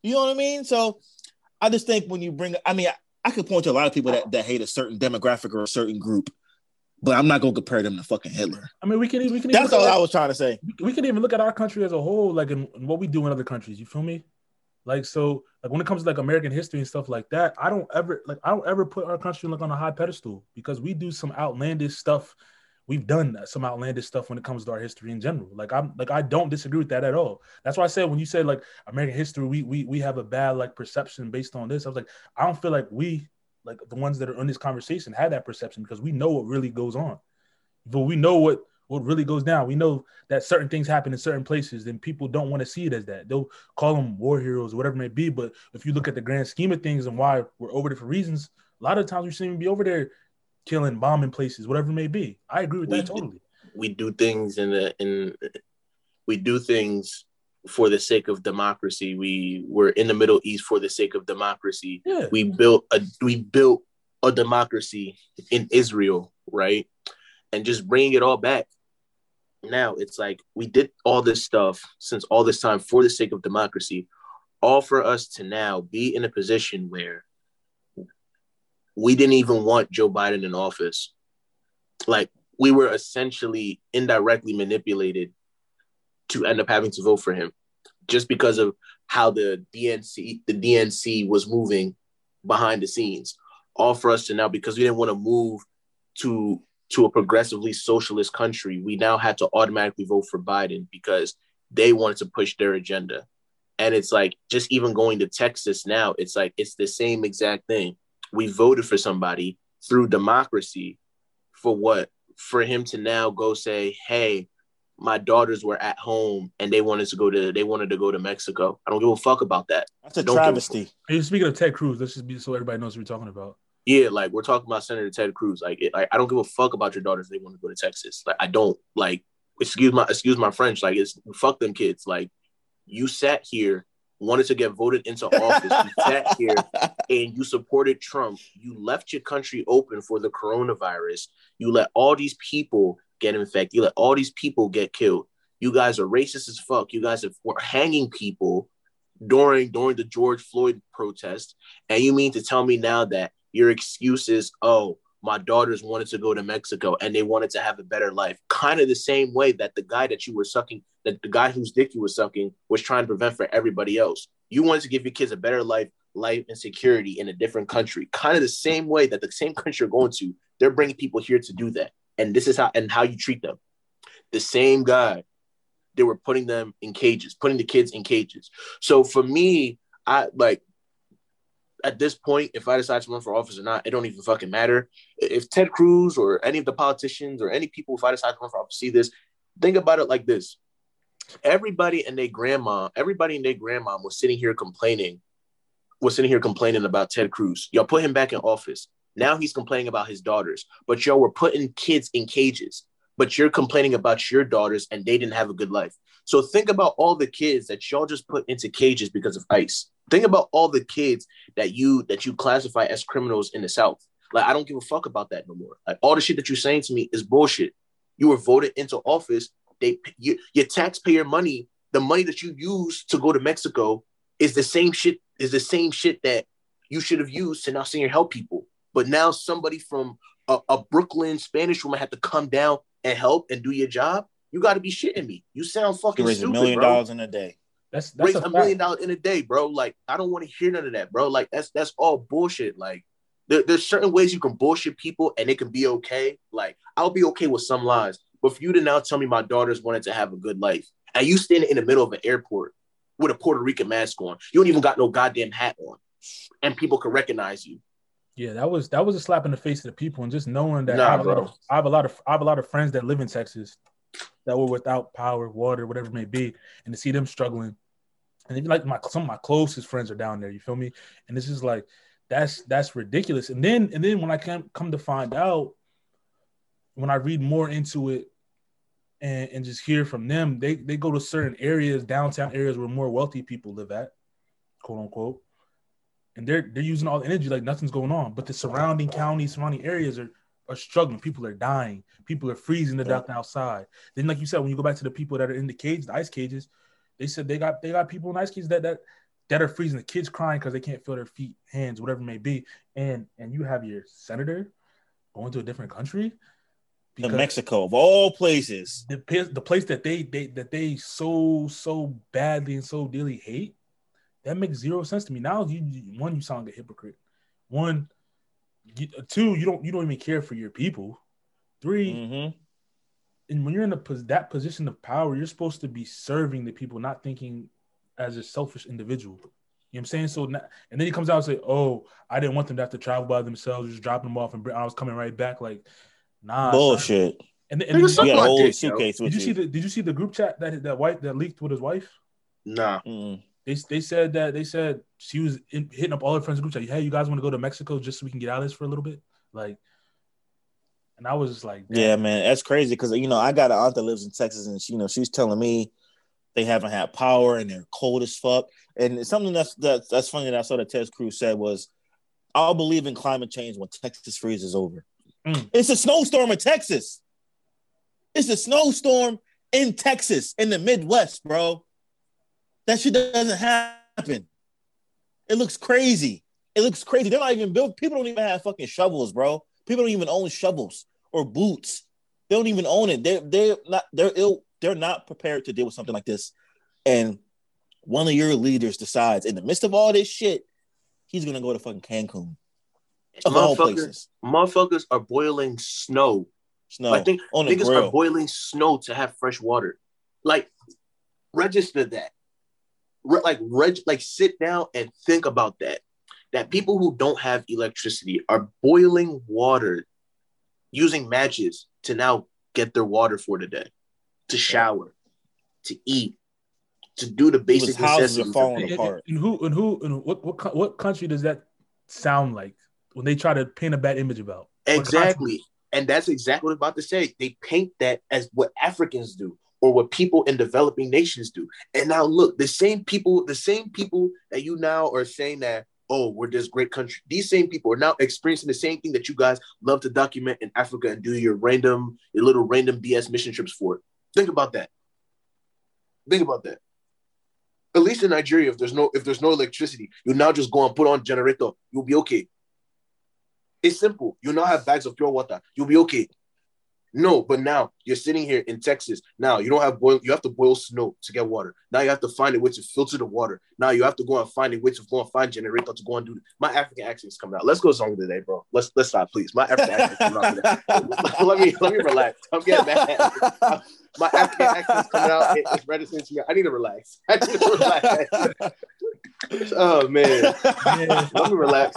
You know what I mean? So I just think when you bring, I mean, I, I could point to a lot of people that, that hate a certain demographic or a certain group, but I'm not gonna compare them to fucking Hitler. I mean, we can we can. even That's all at- I was trying to say. we- can even look at our country as a whole, like in, in what we do in other countries. You feel me? Like so, like when it comes to like American history and stuff like that, I don't ever like I don't ever put our country like on a high pedestal because we do some outlandish stuff. We've done some outlandish stuff when it comes to our history in general. Like I'm like I don't disagree with that at all. That's why I said when you said like American history, we we we have a bad like perception based on this. I was like, I don't feel like we like the ones that are in this conversation had that perception because we know what really goes on. But we know what what really goes down. We know that certain things happen in certain places, and people don't want to see it as that. They'll call them war heroes, whatever it may be. But if you look at the grand scheme of things and why we're over there for reasons, a lot of times we shouldn't even be over there killing, bombing places, whatever it may be. I agree with We that did- totally. we do things in the in we do things for the sake of democracy. We were in the Middle East for the sake of democracy. Yeah. We built a we built a democracy in Israel, right? And just bringing it all back. Now it's like we did all this stuff since all this time for the sake of democracy, all for us to now be in a position where we didn't even want Joe Biden in office. Like we were essentially indirectly manipulated to end up having to vote for him just because of how the DNC the DNC was moving behind the scenes. All for us to now because we didn't want to move to to a progressively socialist country we now had to automatically vote for Biden because they wanted to push their agenda. And it's like just even going to Texas now it's like it's the same exact thing. We voted for somebody through democracy for what? For him to now go say hey my daughters were at home and they wanted to go to they wanted to go to mexico. I don't give a fuck about that. That's a Don't give a travesty. Hey, speaking of Ted Cruz, let's just be so everybody knows what we're talking about. yeah like we're talking about senator ted cruz. Like, it, like i don't give a fuck about your daughters. They want to go to texas. Like i don't. Like excuse my excuse my french. Like it's fuck them kids. Like you sat here wanted to get voted into office. You sat here and you supported Trump, you left your country open for the coronavirus. You let all these people get infected. You let all these people get killed. You guys are racist as fuck. You guys have, were hanging people during during the George Floyd protest, and you mean to tell me now that your excuse is, oh, my daughters wanted to go to Mexico and they wanted to have a better life, kind of the same way that the guy that you were sucking, that the guy whose dick you were sucking, was trying to prevent for everybody else. You wanted to give your kids a better life life and security in a different country. Kind of the same way that the same country you're going to, they're bringing people here to do that. And this is how and how you treat them. The same guy, they were putting them in cages, putting the kids in cages. So for me, I like at this point, if I decide to run for office or not, it don't even fucking matter. If Ted Cruz or any of the politicians or any people, if I decide to run for office, see this, think about it like this. Everybody and their grandma, everybody and their grandma was sitting here complaining was sitting here complaining about Ted Cruz. Y'all put him back in office. Now he's complaining about his daughters, but y'all were putting kids in cages. but you're complaining about your daughters and they didn't have a good life. So think about all the kids that y'all just put into cages because of ICE. Think about all the kids that you that you classify as criminals in the South. Like I don't give a fuck about that no more. Like all the shit that you're saying to me is bullshit. You were voted into office. They you, your taxpayer money, the money that you use to go to Mexico, is the same shit. Is the same shit that you should have used to now senior help people. But now somebody from a, a Brooklyn Spanish woman had to come down and help and do your job. You got to be shitting me. You sound fucking raise a stupid, million bro. dollars in a day. That's that's Raise a, a million dollars in a day, bro. Like I don't want to hear none of that, bro. Like that's that's all bullshit. Like there, there's certain ways you can bullshit people and it can be okay. Like I'll be okay with some lies, but for you to now tell me my daughters wanted to have a good life, and you standing in the middle of an airport with a Puerto Rican mask on, you don't even got no goddamn hat on, and people can recognize you. Yeah, that was that was a slap in the face to the people, and just knowing that Nah, I, have a lot of, I have a lot of I have a lot of friends that live in Texas that were without power, water, whatever it may be, and to see them struggling, and even like my some of my closest friends are down there. You feel me? And this is like that's that's ridiculous. And then and then when I come come to find out, when I read more into it, and and just hear from them, they they go to certain areas, downtown areas where more wealthy people live at, quote unquote and they're they're using all the energy like nothing's going on. But the surrounding counties, surrounding areas are are struggling. People are dying. People are freezing to death outside. Then, like you said, when you go back to the people that are in the cage, the ice cages, they said they got they got people in ice cages that that that are freezing. The kids crying because they can't feel their feet, hands, whatever it may be. And and you have your senator going to a different country To Mexico, of all places. the the place that they they that they so so badly and so dearly hate, that makes zero sense to me. Now you you- one, you sound like a hypocrite. One, you, two, you don't you don't even care for your people. 3 hmm and when you're in a that position of power, you're supposed to be serving the people, not thinking as a selfish individual. You know what I'm saying? So, now, and then he comes out and say, "Oh, I didn't want them to have to travel by themselves, just dropping them off, and I was coming right back." Like, nah, son. Bullshit. And, then- and Nigga, then- You got a my whole suitcase did you you. see the Did you see the group chat that that wife that leaked with his wife? Nah, Mm. They they said that they said she was in, hitting up all her friends in the group chat. Hey, you guys want to go to Mexico just so we can get out of this for a little bit? Like, and I was just like, damn. Yeah, man, that's crazy because you know I got an aunt that lives in Texas, and she, you know she's telling me they haven't had power and they're cold as fuck. And something that's that's that's funny that I saw that Ted Cruz said was, "I'll believe in climate change when Texas freezes over." Mm. It's a snowstorm in Texas. It's a snowstorm in Texas in the Midwest, bro. That shit doesn't happen. It looks crazy. It looks crazy. They're not even built. People don't even have fucking shovels, bro. People don't even own shovels or boots. They don't even own it. They're they're not they're ill. They're not prepared to deal with something like this. And one of your leaders decides in the midst of all this shit, he's gonna go to fucking Cancun. Of all places. motherfuckers are boiling snow. Snow I think on niggas grill. are boiling snow to have fresh water. Like, register that. Re- like, reg- like, sit down and think about that. That people who don't have electricity are boiling water, using matches to now get their water for the day, to shower, to eat, to do the basic People's houses are necessities. of falling things. And, apart. and who and who and what what what country does that sound like when they try to paint a bad image about? What Exactly. And that's exactly what I'm about to say. They paint that as what Africans do or what people in developing nations do. And now look, the same people, the same people that you now are saying that, oh, we're this great country. These same people are now experiencing the same thing that you guys love to document in Africa and do your random, your little random BS mission trips for. Think about that. Think about that. At least in Nigeria, if there's no if there's no electricity, you now just go and put on generator. You'll be okay. It's simple. You now have bags of pure water. You'll be okay. No, but now you're sitting here in Texas. Now you don't have boil. You have to boil snow to get water. Now you have to find a way to filter the water. Now you have to go and find a way to go and find generator to go and do. My African accent is coming out. Let's go song today, bro. Let's let's stop, please. My African accent's coming out let me let me relax. I'm getting mad. My African accent is coming out. It- it's reticent to me. I need to relax. I need to relax. Oh man, Yeah. let me relax.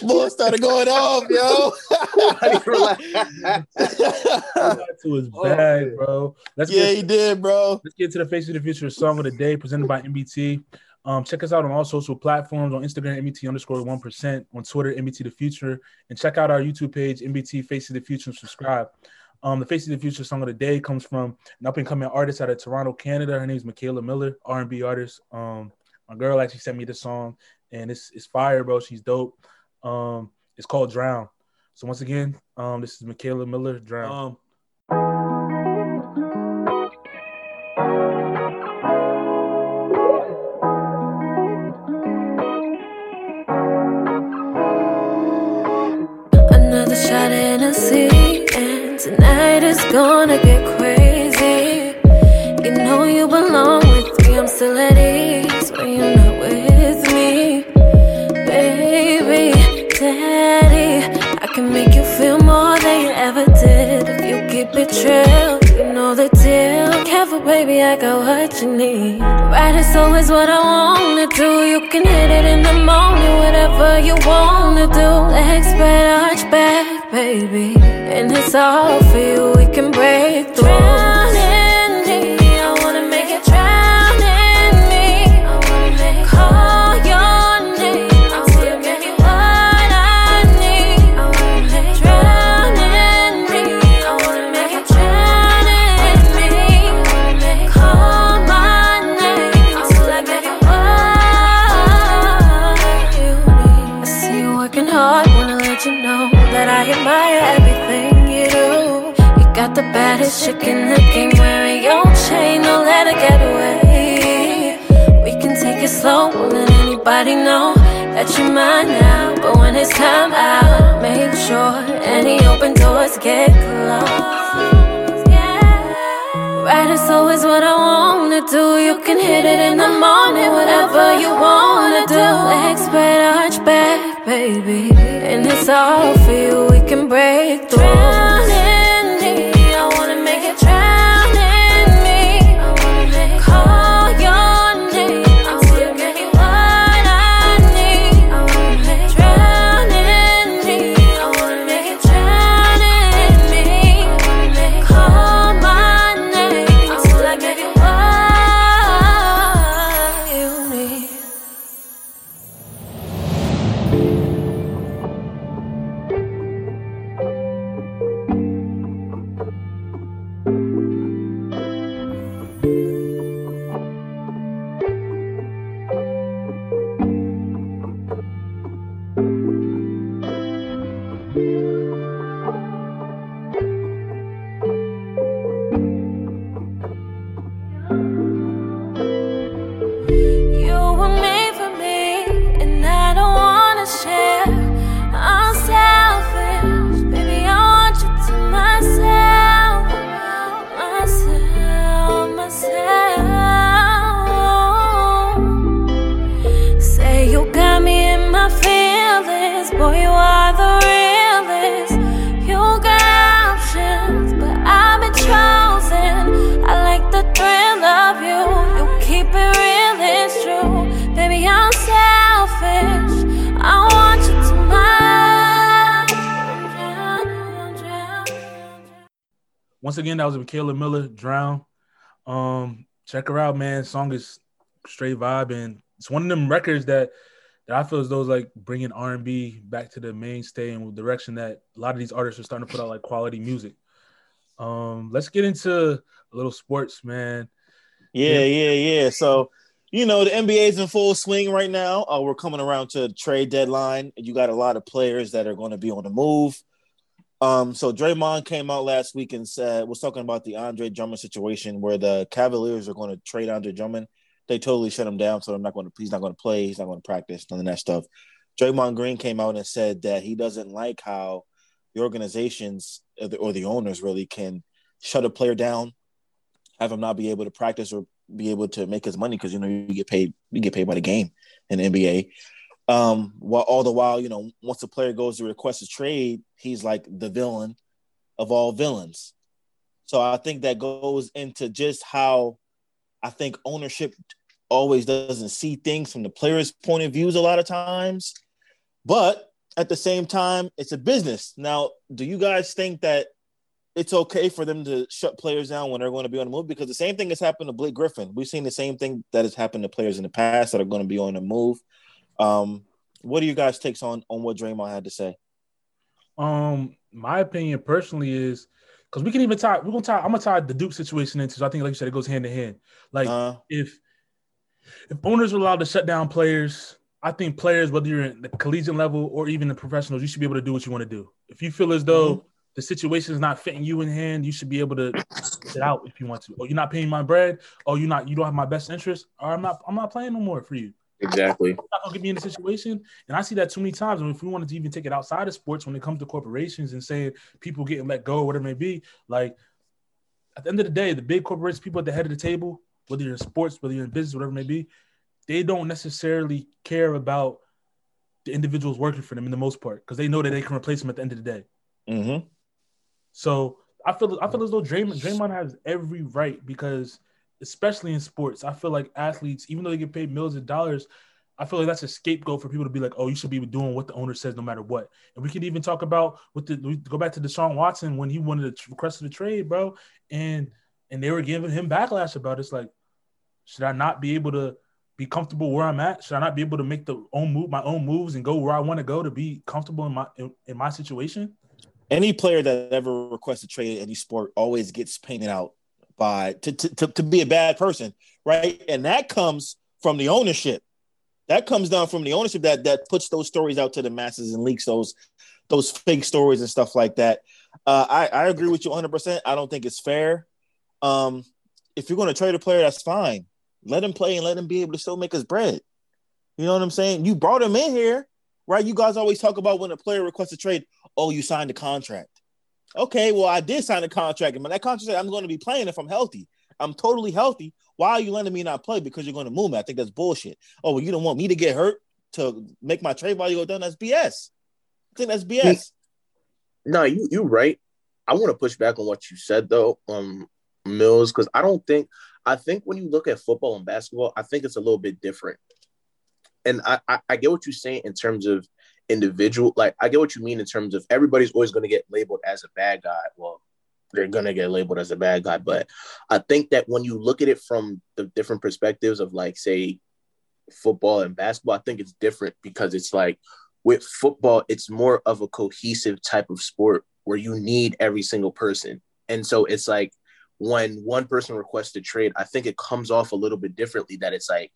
Boy started going off, yo. I need to relax. to his Oh, bag, bro. Let's yeah, get he did, bro. let's get to the face of the future song of the day presented by MBT. Um, check us out on all social platforms on Instagram, MBT underscore one percent, on Twitter, MBT the future, and check out our YouTube page, MBT Face of the Future, and subscribe. Um, the Face of the Future song of the day comes from an up and coming artist out of Toronto, Canada. Her name is Makayla Miller, R and B artist. Um, my girl actually sent me the song, and it's it's fire, bro. She's dope. Um, it's called Drown. So once again, um, this is Makayla Miller, Drown. Um, Another shot in a sea, and tonight is gonna get crazy. You know you belong with me, I'm still at ease can make you feel more than you ever did if you keep it real. You know the deal. Careful, baby, I got what you need. Right is always what I wanna do. You can hit it in the morning, whatever you wanna do. Legs spread, arch back, baby. And it's all for you, we can break through. Chick in the game wearing your chain, don't let her get away. We can take it slow, won't let anybody know that you're mine now. But when it's time out, make sure any open doors get closed. Yeah. Right is always what I wanna do. You can hit it in the morning, whatever you wanna do. Legs spread, arch back, baby. And it's all for you, we can break through. Makayla Miller, Drown. Um, check her out, man. Song is straight vibe, and it's one of them records that that I feel as though is like bringing R and B back to the mainstay and direction that a lot of these artists are starting to put out like quality music. Um, let's get into a little sports, man. Yeah, yeah, yeah. So, you know, the NBA is in full swing right now. Uh, we're coming around to the trade deadline. You got a lot of players that are going to be on the move. Um, so Draymond came out last week and said was talking about the Andre Drummond situation where the Cavaliers are going to trade Andre Drummond. They totally shut him down, so I'm not going to. He's not going to play. He's not going to practice. None of that stuff. Draymond Green came out and said that he doesn't like how the organizations or the, or the owners really can shut a player down, have him not be able to practice or be able to make his money because you know you get paid. You get paid by the game in the NBA. Um, while all the while, you know, once a player goes to request a trade, he's like the villain of all villains. So I think that goes into just how I think ownership always doesn't see things from the player's point of views a lot of times. But at the same time, it's a business. Now, do you guys think that it's okay for them to shut players down when they're going to be on the move? Because the same thing has happened to Blake Griffin. We've seen the same thing that has happened to players in the past that are going to be on the move. Um, what do you guys takes on on what Draymond had to say? Um, my opinion personally is because we can even tie. We're gonna tie. I'm gonna tie the Duke situation into. So I think, like you said, it goes hand in hand. Like Uh, if if owners are allowed to shut down players, I think players, whether you're in the collegiate level or even the professionals, you should be able to do what you want to do. If you feel as though the situation is not fitting you in hand, you should be able to sit out if you want to. Or you're not paying my bread. Or you're not. You don't have my best interest. Or I'm not. I'm not playing no more for you. Exactly. You're not gonna get me in a situation, and I see that too many times. And if we wanted to even take it outside of sports, when it comes to corporations and saying people getting let go, whatever it may be, like at the end of the day, the big corporations, people at the head of the table, whether you're in sports, whether you're in business, whatever it may be, they don't necessarily care about the individuals working for them in the most part because they know that they can replace them at the end of the day. mhm. So I feel I feel as though Draymond, Draymond has every right because, especially in sports, I feel like athletes, even though they get paid millions of dollars, I feel like that's a scapegoat for people to be like, oh, you should be doing what the owner says no matter what. And we could even talk about with the go back to Deshaun Watson when he wanted to request the trade, bro, and and they were giving him backlash about it. It's like, should I not be able to be comfortable where I'm at? Should I not be able to make the own move, my own moves, and go where I want to go to be comfortable in my in, in my situation? Any player that ever requests a trade in any sport always gets painted out by to, to, to, to be a bad person, right? And that comes from the ownership. That comes down from the ownership that that puts those stories out to the masses and leaks those those fake stories and stuff like that. Uh, I I agree with you 100. percent I don't think it's fair. Um, if you're going to trade a player, that's fine. Let him play and let him be able to still make his bread. You know what I'm saying? You brought him in here, right? You guys always talk about when a player requests a trade. Oh, you signed a contract. Okay, well, I did sign a contract, and that contract said I'm going to be playing if I'm healthy. I'm totally healthy. Why are you letting me not play? Because you're going to move me. I think that's bullshit. Oh, well, you don't want me to get hurt to make my trade value go down. That's BS. I think that's BS. No, you you right. I want to push back on what you said though, um, Mills, because I don't think I think when you look at football and basketball, I think it's a little bit different. And I, I, I get what you're saying in terms of individual, like I get what you mean in terms of everybody's always going to get labeled as a bad guy. Well, they're going to get labeled as a bad guy, but I think that when you look at it from the different perspectives of like say football and basketball, I think it's different because it's like with football, it's more of a cohesive type of sport where you need every single person. And so it's like when one person requests a trade, I think it comes off a little bit differently that it's like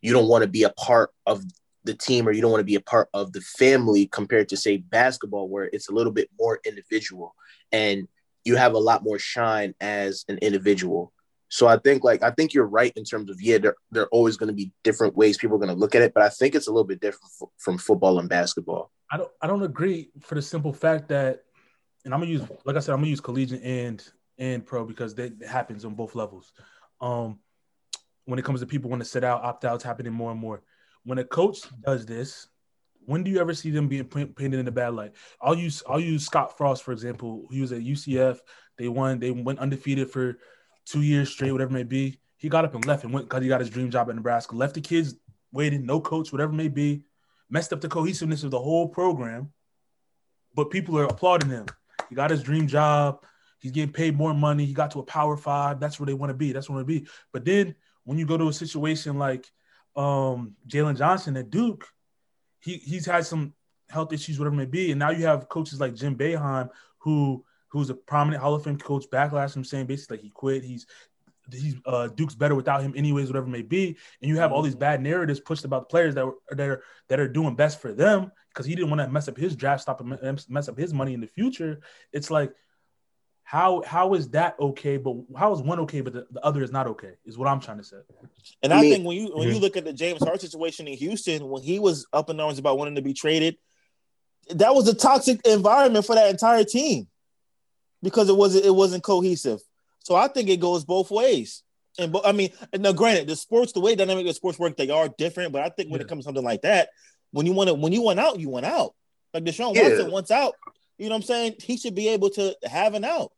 you don't want to be a part of the team or you don't want to be a part of the family compared to say basketball where it's a little bit more individual and you have a lot more shine as an individual. So I think like I think you're right in terms of yeah, there there are always going to be different ways people are going to look at it, but I think it's a little bit different f- from football and basketball. I don't I don't agree for the simple fact that, and I'm gonna use like I said I'm gonna use collegiate and and pro because they, it happens on both levels. Um, when it comes to people want to sit out, opt outs happening more and more. When a coach does this, when do you ever see them being painted in a bad light? I'll use I'll use Scott Frost for example. He was at UCF. They won. They went undefeated for two years straight, whatever may be. He got up and left and went because he got his dream job at Nebraska. Left the kids waiting, no coach, whatever may be. Messed up the cohesiveness of the whole program. But people are applauding him. He got his dream job. He's getting paid more money. He got to a power five. That's where they want to be. That's where they be. But then when you go to a situation like um, Jalen Johnson at Duke, he he's had some health issues, whatever it may be. And now you have coaches like Jim Boeheim, who who's a prominent Hall of Fame coach, backlash him saying basically like he quit. He's he's uh, Duke's better without him, anyways, whatever it may be. And you have all these bad narratives pushed about the players that were that are that are doing best for them because he didn't want to mess up his draft, stop and mess up his money in the future. It's like how how is that okay? But how is one okay, but the, the other is not okay? Is what I'm trying to say. And I I, mean- think when you when you mhm. look at the James Hart situation in Houston, when he was up in arms about wanting to be traded, that was a toxic environment for that entire team because it wasn't it wasn't cohesive. So I think it goes both ways. And bo- I mean, now granted, the sports, the way dynamic of sports work, they are different. But I think when Yeah. it comes to something like that, when you want to when you want out, you want out. Like Deshaun Yeah. Watson wants out. You know what I'm saying? He should be able to have an out.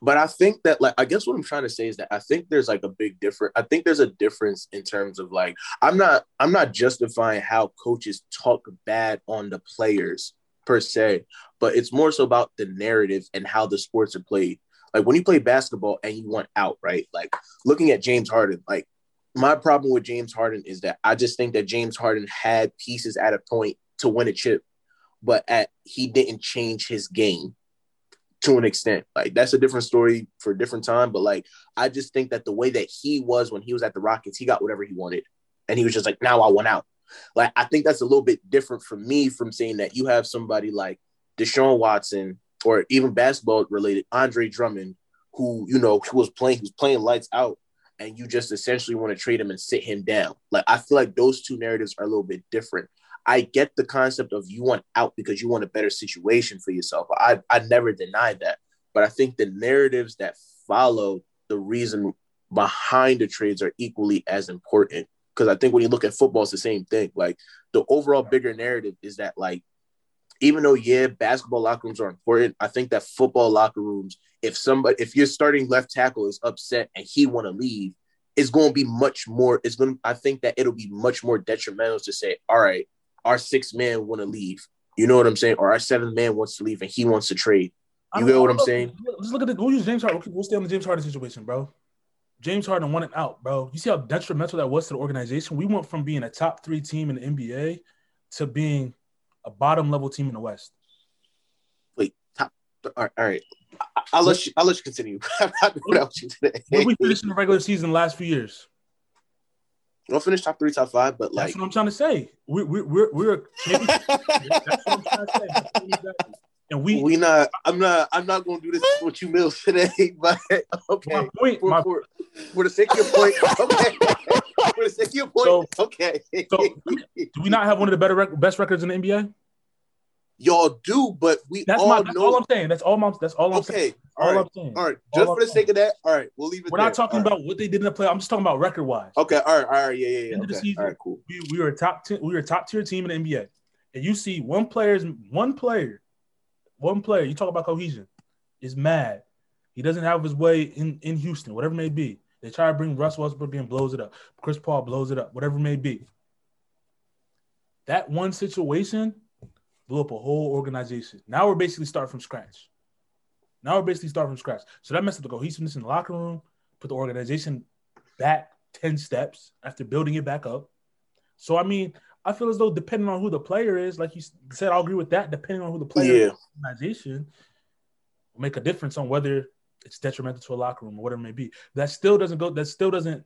But I think that like I guess what I'm trying to say is that I think there's like a big difference. I think there's a difference in terms of like I'm not I'm not justifying how coaches talk bad on the players per se, but it's more so about the narrative and how the sports are played. Like when you play basketball and you want out, right? Like looking at James Harden, like my problem with James Harden is that I just think that James Harden had pieces at a point to win a chip, but at he didn't change his game to an extent. Like that's a different story for a different time. But like I just think that the way that he was when he was at the Rockets, he got whatever he wanted. And he was just like, now I want out. Like I think that's a little bit different for me from saying that you have somebody like Deshaun Watson or even basketball related Andre Drummond, who you know who was playing, who's playing lights out, and you just essentially want to trade him and sit him down. Like I feel like those two narratives are a little bit different. I get the concept of you want out because you want a better situation for yourself. I I never denied that, but I think the narratives that follow the reason behind the trades are equally as important. Because I think when you look at football, it's the same thing. Like the overall bigger narrative is that like even though yeah, basketball locker rooms are important, I think that football locker rooms, if somebody if your starting left tackle is upset and he want to leave, it's going to be much more. It's going. to I think that it'll be much more detrimental to say, all right, our sixth man want to leave. You know what I'm saying? Or our seventh man wants to leave and he wants to trade. You get what I'm saying? Let's look at the. We'll use James Harden. We'll stay on the James Harden situation, bro. James Harden wanted out, bro. You see how detrimental that was to the organization. We went from being a top three team in the NBA to being a bottom level team in the West. Wait, top. All right. I'll let you. I'll let you continue. I'm not going out you today. Where we finished in the regular season the last few years? We'll finish top three, top five, but like that's what I'm trying to say. We're we're we're, we're that's what I'm trying to say. And we we not. I'm not. I'm not going to do this with you, Mills, today. But okay, my point, for, my, for, for the sake of your point, okay. for the sake of your point, So- okay. so do we not have one of the better best records in the NBA? Y'all do, but we That's all my. That's know. all I'm saying. That's all I'm. That's all I'm saying. okay, All all right, I'm saying. all right. All Just I'm for the saying. sake of that, all right, we'll leave it. We're there. not talking All right. about what they did in the play. I'm just talking about record wise. Okay, all right, all right, yeah, yeah, yeah. End of the Okay, season. all right, cool. We, we were a top ten, we were a top tier team in the NBA, and you see one player's one player, one player. You talk about cohesion, is mad. He doesn't have his way in in Houston, whatever it may be. They try to bring Russ Westbrook and blows it up. Chris Paul blows it up, whatever it may be. That one situation blew up a whole organization. Now we're basically starting from scratch. Now we're basically starting from scratch. So that messed up the cohesiveness in the locker room, put the organization back 10 steps after building it back up. So, I mean, I feel as though depending on who the player is, like you said, I'll agree with that. Depending on who the player Yeah. is, the organization will make a difference on whether it's detrimental to a locker room or whatever it may be. That still doesn't go, that still doesn't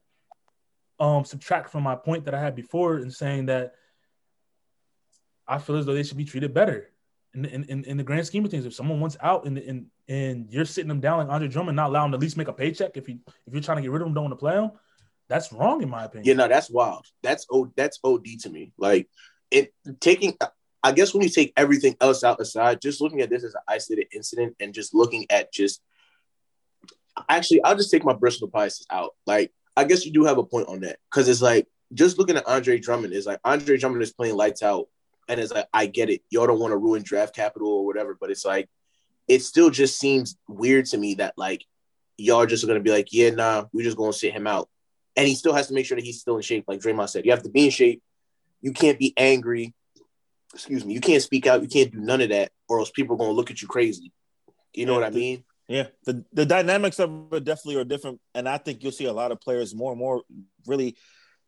um subtract from my point that I had before in saying that I feel as though they should be treated better. In, in, in, in the grand scheme of things, if someone wants out and and you're sitting them down like Andre Drummond, not allowing them to at least make a paycheck if you if you're trying to get rid of them, don't want to play them, that's wrong in my opinion. Yeah, no, that's wild. That's o that's OD to me. Like it taking I guess when you take everything else out aside, just looking at this as an isolated incident and just looking at just actually I'll just take my personal biases out. Like I guess you do have a point on that. Cause it's like just looking at Andre Drummond is like Andre Drummond is playing lights out and it's like I get it. Y'all don't want to ruin draft capital or whatever, but it's like it still just seems weird to me that like y'all just are gonna be like, yeah, nah, we just gonna sit him out and he still has to make sure that he's still in shape. Like Draymond said, you have to be in shape. You can't be angry. Excuse me. You can't speak out. You can't do none of that, or else people are gonna look at you crazy. You know Yeah, what I mean? Yeah, the, the dynamics of it definitely are different, and I think you'll see a lot of players more and more really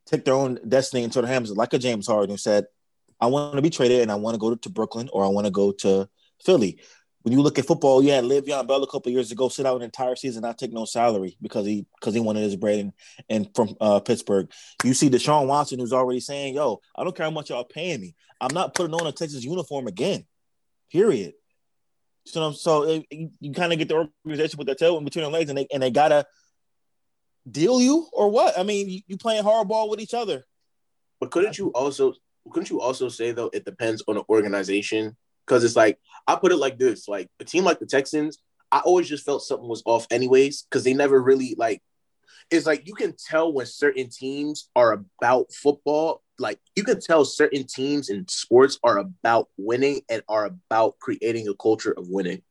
take their own destiny into their hands, like a James Harden who said, "I want to be traded and I want to go to Brooklyn or I want to go to Philly." When you look at football, you had Le'Veon Bell a couple years ago sit out an entire season, not take no salary because he because he wanted his bread and, and from uh, Pittsburgh. You see Deshaun Watson who's already saying, "Yo, I don't care how much y'all paying me. I'm not putting on a Texas uniform again." Period. So, so it, you, kind of get the organization with their tail in between their legs, and they and they gotta deal you or what? I mean, you, you playing hardball with each other. But couldn't you also couldn't you also say though it depends on the organization? Because it's like I put it like this: like a team like the Texans, I always just felt something was off anyways because they never really like. It's like you can tell when certain teams are about football. Like you can tell certain teams in sports are about winning and are about creating a culture of winning.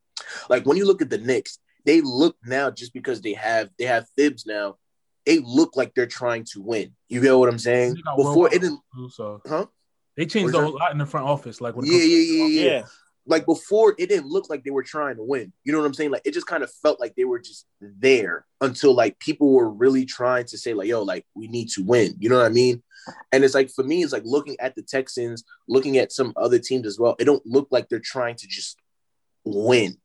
Like when you look at the Knicks, they look now just because they have they have Thibs now. They look like they're trying to win. You get what I'm saying? Before it didn't. so Huh? They changed What's a lot in the front office. Like when Yeah, yeah, yeah, yeah, Yeah, Like before, it didn't look like they were trying to win. You know what I'm saying? Like it just kind of felt like they were just there until like people were really trying to say like, "Yo, like we need to win." You know what I mean? And it's like for me, it's like looking at the Texans, looking at some other teams as well. It don't look like they're trying to just win.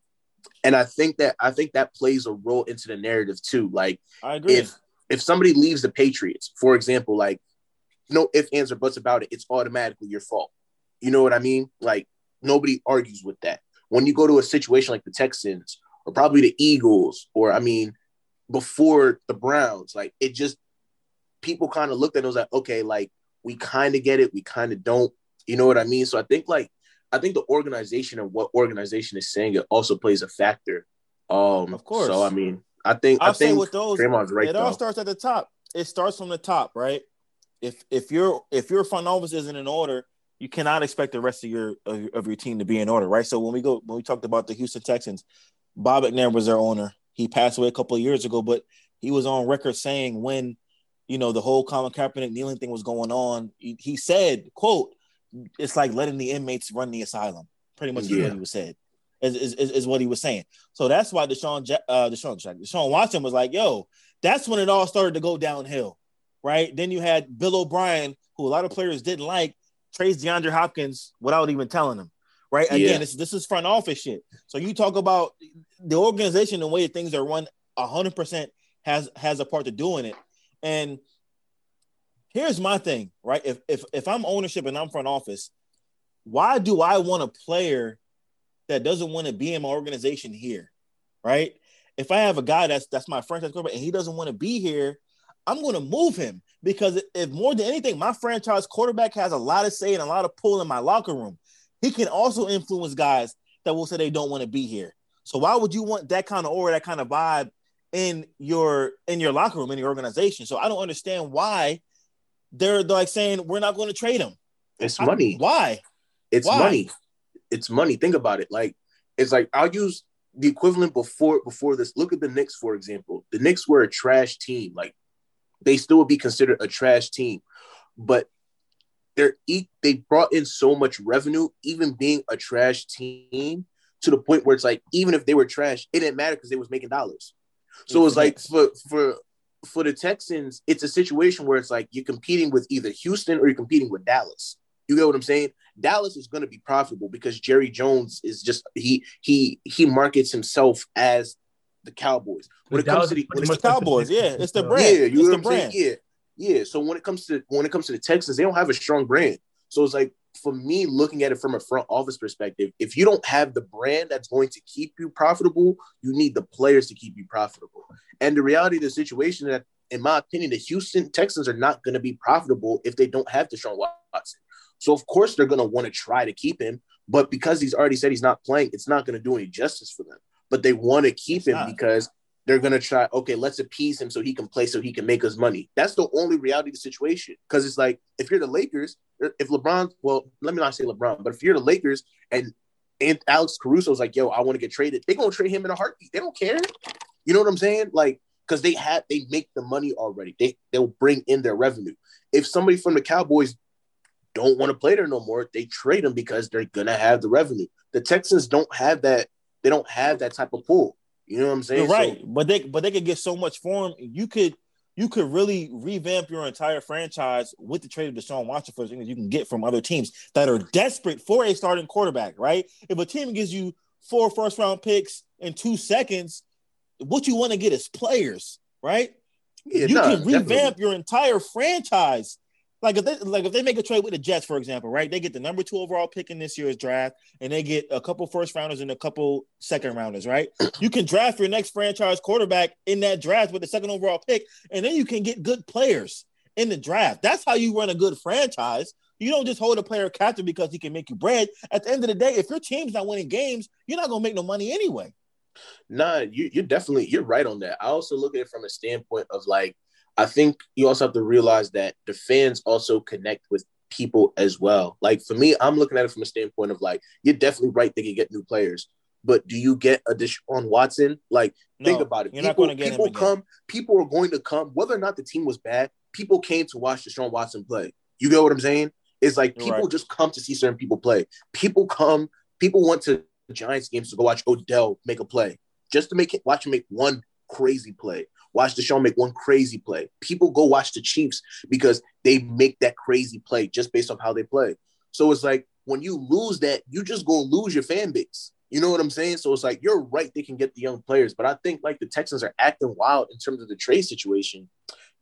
and I think that I think that plays a role into the narrative too. Like I agree. if if somebody leaves the Patriots, for example, like no ifs, ands, or buts about it, it's automatically your fault. You know what I mean? Like nobody argues with that. When you go to a situation like the Texans or probably the Eagles, or I mean, before the Browns, like it just people kind of looked at it and was like, okay, like we kind of get it, we kind of don't. You know what I mean? So I think like I think the organization and what organization is saying it also plays a factor. Um, Of course. So I mean, I think I'll I think with those, Draymond's right it all though. starts at the top. It starts from the top, right? If if your if your front office isn't in order, you cannot expect the rest of your of, your- team to be in order, right? So when we go when we talked about the Houston Texans, Bob McNair was their owner. He passed away a couple of years ago, but he was on record saying when you know the whole Colin Kaepernick kneeling thing was going on, he, he said, "quote It's like letting the inmates run the asylum." Pretty much is Yeah. what he was said. Is, is, is, what he was saying. So that's why Deshaun uh, Deshaun Deshaun Watson was like, "Yo, that's when it all started to go downhill." Right? Then you had Bill O'Brien, who a lot of players didn't like, trades DeAndre Hopkins without even telling him. Right? Again, Yeah. this, this is front office shit. So you talk about the organization, the way things are run, hundred percent has has a part to doing it. And here's my thing, right? If if if I'm ownership and I'm front office, why do I want a player that doesn't want to be in my organization here? Right? If I have a guy that's that's my franchise quarterback and he doesn't want to be here, I'm going to move him because if more than anything, my franchise quarterback has a lot of say and a lot of pull in my locker room. He can also influence guys that will say they don't want to be here. So why would you want that kind of aura, that kind of vibe in your in your locker room, in your organization? So I don't understand why they're like saying we're not going to trade him. It's I- money. Why? It's Why? money. It's money. Think about it. Like it's like I'll use the equivalent before before this. Look at the Knicks, for example. The Knicks were a trash team. Like they still would be considered a trash team, but they're they brought in so much revenue, even being a trash team, to the point where it's like even if they were trash, it didn't matter because they was making dollars. So Yeah, it's like for for for the Texans, it's a situation where it's like you're competing with either Houston or you're competing with Dallas. You get what I'm saying? Dallas is going to be profitable because Jerry Jones is just he he he markets himself as the Cowboys. When it comes to the when It's the much the Cowboys, yeah. It's the brand. yeah, you it's know the what I'm brand. saying? Yeah, yeah. So when it comes to when it comes to the Texans, they don't have a strong brand. So it's like for me, looking at it from a front office perspective, if you don't have the brand that's going to keep you profitable, you need the players to keep you profitable. And the reality of the situation that, in my opinion, the Houston Texans are not going to be profitable if they don't have Deshaun Watson. So of course they're going to want to try to keep him, but because he's already said he's not playing, it's not going to do any justice for them. But they want to keep him because they're gonna try. Okay, let's appease him so he can play, so he can make us money. That's the only reality of the situation. Because it's like if you're the Lakers, er, if LeBron, well, let me not say LeBron, but if you're the Lakers and and Alex Caruso's like, yo, I want to get traded, they're gonna trade him in a heartbeat. They don't care. You know what I'm saying? Like, because they have they make the money already. They they'll bring in their revenue. If somebody from the Cowboys don't want to play there no more, they trade them because they're gonna have the revenue. The Texans don't have that. They don't have that type of pool. You know what I'm saying? You're So- right, but they but they could get so much for him. You could you could really revamp your entire franchise with the trade of Deshaun Watson for things you can get from other teams that are desperate for a starting quarterback. Right? If a team gives you four first round picks in two seconds, what you want to get is players, right? Yeah, you nah, can revamp definitely. your entire franchise. Like if they like if they make a trade with the Jets, for example, right? They get the number two overall pick in this year's draft, and they get a couple first rounders and a couple second rounders, right? You can draft your next franchise quarterback in that draft with the second overall pick, and then you can get good players in the draft. That's how you run a good franchise. You don't just hold a player captive because he can make you bread. At the end of the day, if your team's not winning games, you're not gonna make no money anyway. Nah, you, you're definitely you're right on that. I also look at it from a standpoint of like, I think you also have to realize that the fans also connect with people as well. Like for me, I'm looking at it from a standpoint of like, you're definitely right. They can get new players, but do you get a Deshaun Watson? Like, think about it. You're People, not gonna get people come. People are going to come, whether or not the team was bad. People came to watch Deshaun Watson play. You get what I'm saying? It's like people right. just come to see certain people play. People come. People want to Giants games to go watch Odell make a play just to make it watch him make one crazy play. Watch Deshaun make one crazy play. People go watch the Chiefs because they make that crazy play just based off how they play. So it's like when you lose that, you just go lose your fan base. You know what I'm saying? So it's like you're right, they can get the young players, but I think like the Texans are acting wild in terms of the trade situation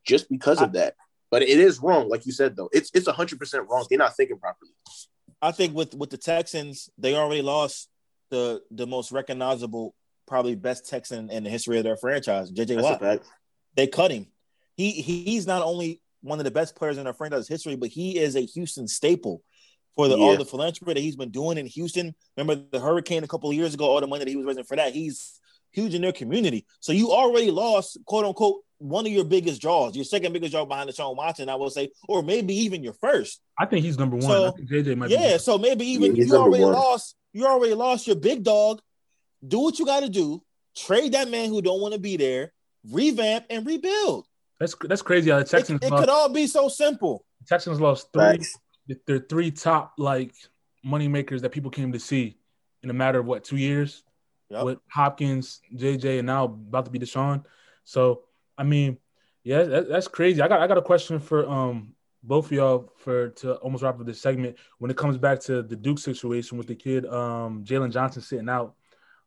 just because of that. But it is wrong, like you said though. It's it's hundred percent wrong. They're not thinking properly. I think with with the Texans, they already lost the the most recognizable, probably best Texan in the history of their franchise, JJ Watt. They cut him. He he's not only one of the best players in our franchise history, but he is a Houston staple for the yeah. all the philanthropy that he's been doing in Houston. Remember the hurricane a couple of years ago, all the money that he was raising for that. He's huge in their community. So you already lost, quote unquote, one of your biggest draws, your second biggest draw behind Deshaun Watson, I will say, or maybe even your first. I think he's number one. So, JJ might yeah, so maybe even yeah, you already one. lost, you already lost your big dog. Do what you got to do. Trade that man who don't want to be there. Revamp and rebuild. That's that's crazy. How the Texans it, it could all be so simple. The Texans lost three. They're three top like money makers that people came to see in a matter of what two years yep. with Hopkins, JJ, and now about to be Deshaun. So I mean, yeah, that, that's crazy. I got I got a question for um both of y'all for to almost wrap up this segment. When it comes back to the Duke situation with the kid um Jalen Johnson sitting out,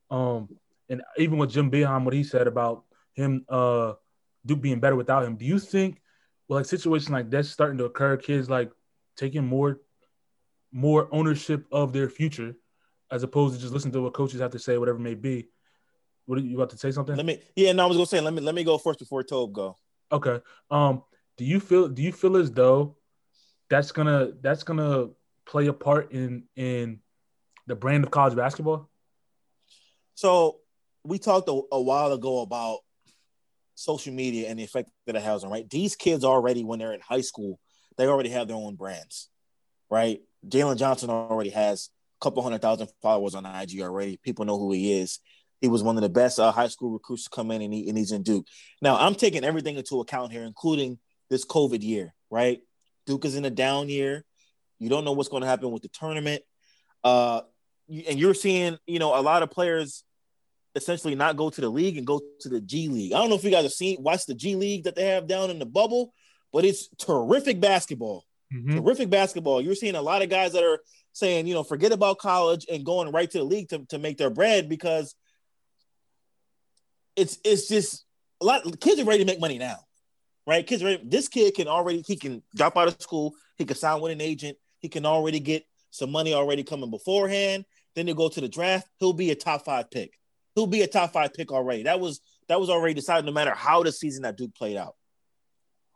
um, and even with Jim Boeheim, what he said about him uh Duke being better without him. Do you think well like situation like that's starting to occur, kids like taking more more ownership of their future as opposed to just listening to what coaches have to say, whatever it may be. What are you about to say something? Let me yeah, no, I was gonna say let me let me go first before Tobe go. Okay. Um, do you feel do you feel as though that's gonna that's gonna play a part in in the brand of college basketball? So we talked a, a while ago about social media and the effect that it has on right. These kids already, when they're in high school, they already have their own brands, right? Jalen Johnson already has a couple hundred thousand followers on IG already. People know who he is. He was one of the best uh, high school recruits to come in, and, he, and he's in Duke. Now, I'm taking everything into account here, including this COVID year, right? Duke is in a down year. You don't know what's going to happen with the tournament. Uh, and you're seeing, you know, a lot of players essentially not go to the league and go to the G League. I don't know if you guys have seen watch the G League that they have down in the bubble, but it's terrific basketball. Mm-hmm. Terrific basketball. You're seeing a lot of guys that are saying, you know, forget about college and going right to the league to, to make their bread because it's it's just a lot kids are ready to make money now. Right? Kids ready. This kid can already he can drop out of school, he can sign with an agent, he can already get some money already coming beforehand. Then they go to the draft, he'll be a top five pick. He'll be a top five pick already. That was that was already decided no matter how the season that Duke played out.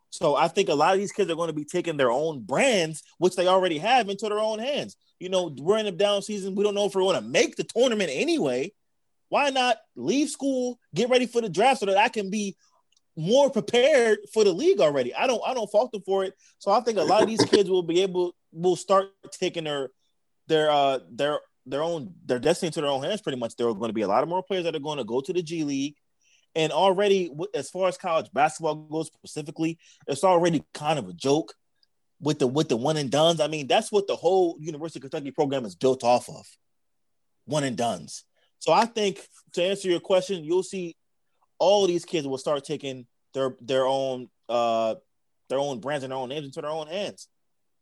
So I think a lot of these kids are going to be taking their own brands, which they already have, into their own hands. You know, we're in a down season. We don't know if we're going to make the tournament anyway. Why not leave school, get ready for the draft so that I can be more prepared for the league already? I don't I don't fault them for it. So I think a lot of these kids will be able will start taking their their uh their their own their destiny to their own hands pretty much. There are going to be a lot of more players that are going to go to the G League and already, as far as college basketball goes specifically, it's already kind of a joke with the with the one and duns. I mean, that's what the whole University of Kentucky program is built off of. One and duns. So I think to answer your question, you'll see all these kids will start taking their their own uh their own brands and their own names into their own hands.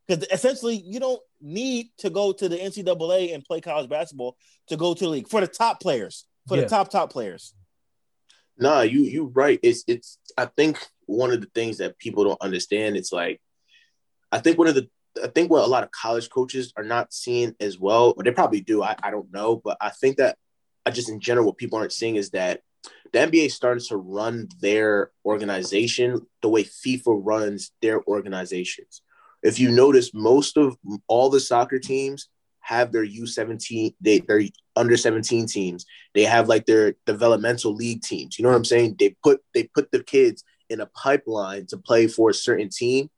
Because essentially, you don't need to go to the NCAA and play college basketball to go to the league for the top players, for yeah. the top top players. Nah, you you right. It's it's. I think one of the things that people don't understand. It's like, I think one of the. I think what a lot of college coaches are not seeing as well, or they probably do. I, I don't know, but I think that I just in general what people aren't seeing is that the NBA started to run their organization the way FIFA runs their organizations. If you notice, most of all the soccer teams have their U17, they their under 17 teams. They have like their developmental league teams. You know what I'm saying? They put they put the kids in a pipeline to play for a certain team.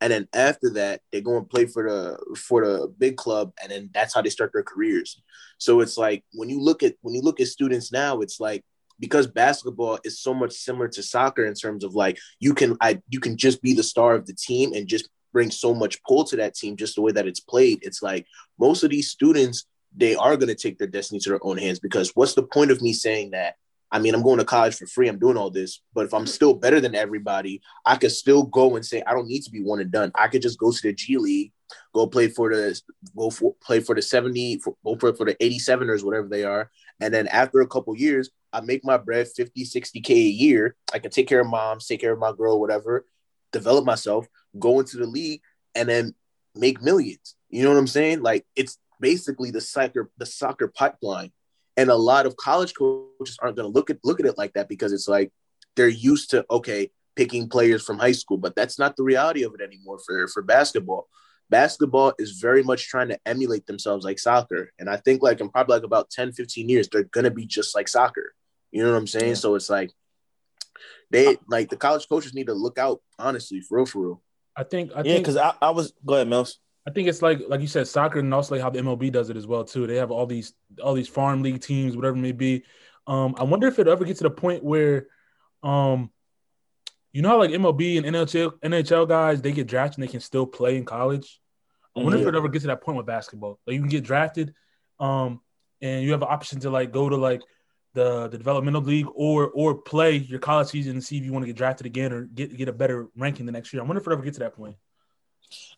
And then after that, they go and play for the for the big club, and then that's how they start their careers. So it's like when you look at when you look at students now, it's like because basketball is so much similar to soccer in terms of like you can I you can just be the star of the team and just bring so much pull to that team just the way that it's played. It's like most of these students, they are going to take their destiny to their own hands because what's the point of me saying that I mean, I'm going to college for free. I'm doing all this, but if I'm still better than everybody, I could still go and say I don't need to be one and done. I could just go to the G League, go play for the go for play for the 70, for, go for, for the 87ers, whatever they are, and then after a couple years, I make my bread 50, 60k a year. I can take care of moms, take care of my girl, whatever, develop myself, go into the league, and then make millions. You know what I'm saying? Like it's basically the soccer the soccer pipeline. And a lot of college coaches aren't going to look at look at it like that because it's like they're used to okay picking players from high school. But that's not the reality of it anymore for for basketball. Basketball is very much trying to emulate themselves like soccer. And i think like in probably like about 10 15 years they're going to be just like soccer. You know what i'm saying? Yeah. so it's like they like the college coaches need to look out honestly for real for real i think I yeah because I, I was go ahead mills I think it's like like you said, soccer, and also like how the MLB does it as well too. They have all these all these farm league teams, whatever it may be. Um, I wonder if it ever gets to the point where, um, you know how like MLB and NHL NHL guys they get drafted and they can still play in college. I wonder mm-hmm. if it ever gets to that point with basketball. Like you can get drafted, um, and you have an option to like go to like the the developmental league or or play your college season and see if you want to get drafted again or get get a better ranking the next year. I wonder if it ever get to that point.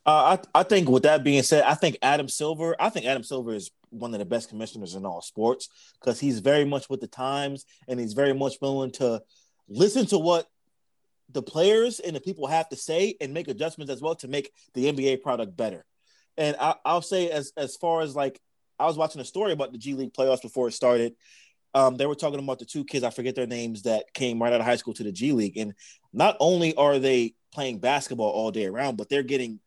Uh, I I think with that being said, I think Adam Silver. I think Adam Silver is one of the best commissioners in all sports because he's very much with the times and he's very much willing to listen to what the players and the people have to say and make adjustments as well to make the NBA product better. And I, will say as as far as like I was watching a story about the G League playoffs before it started. Um, they were talking about the two kids, I forget their names, that came right out of high school to the G League. And not only are they playing basketball all day around, but they're getting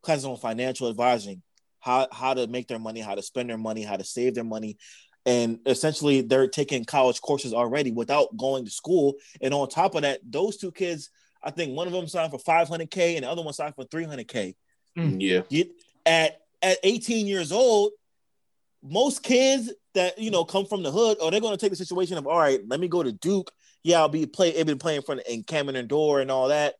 classes on financial advising, how how to make their money, how to spend their money, how to save their money. And essentially, they're taking college courses already without going to school. And on top of that, those two kids, I think one of them signed for 500K and the other one signed for 300K. Mm. Yeah. At, at 18 years old, most kids that you know come from the hood, or they're going to take the situation of all right, let me go to Duke. Yeah, I'll be play. I've been playing for in Cameron Indoor and all that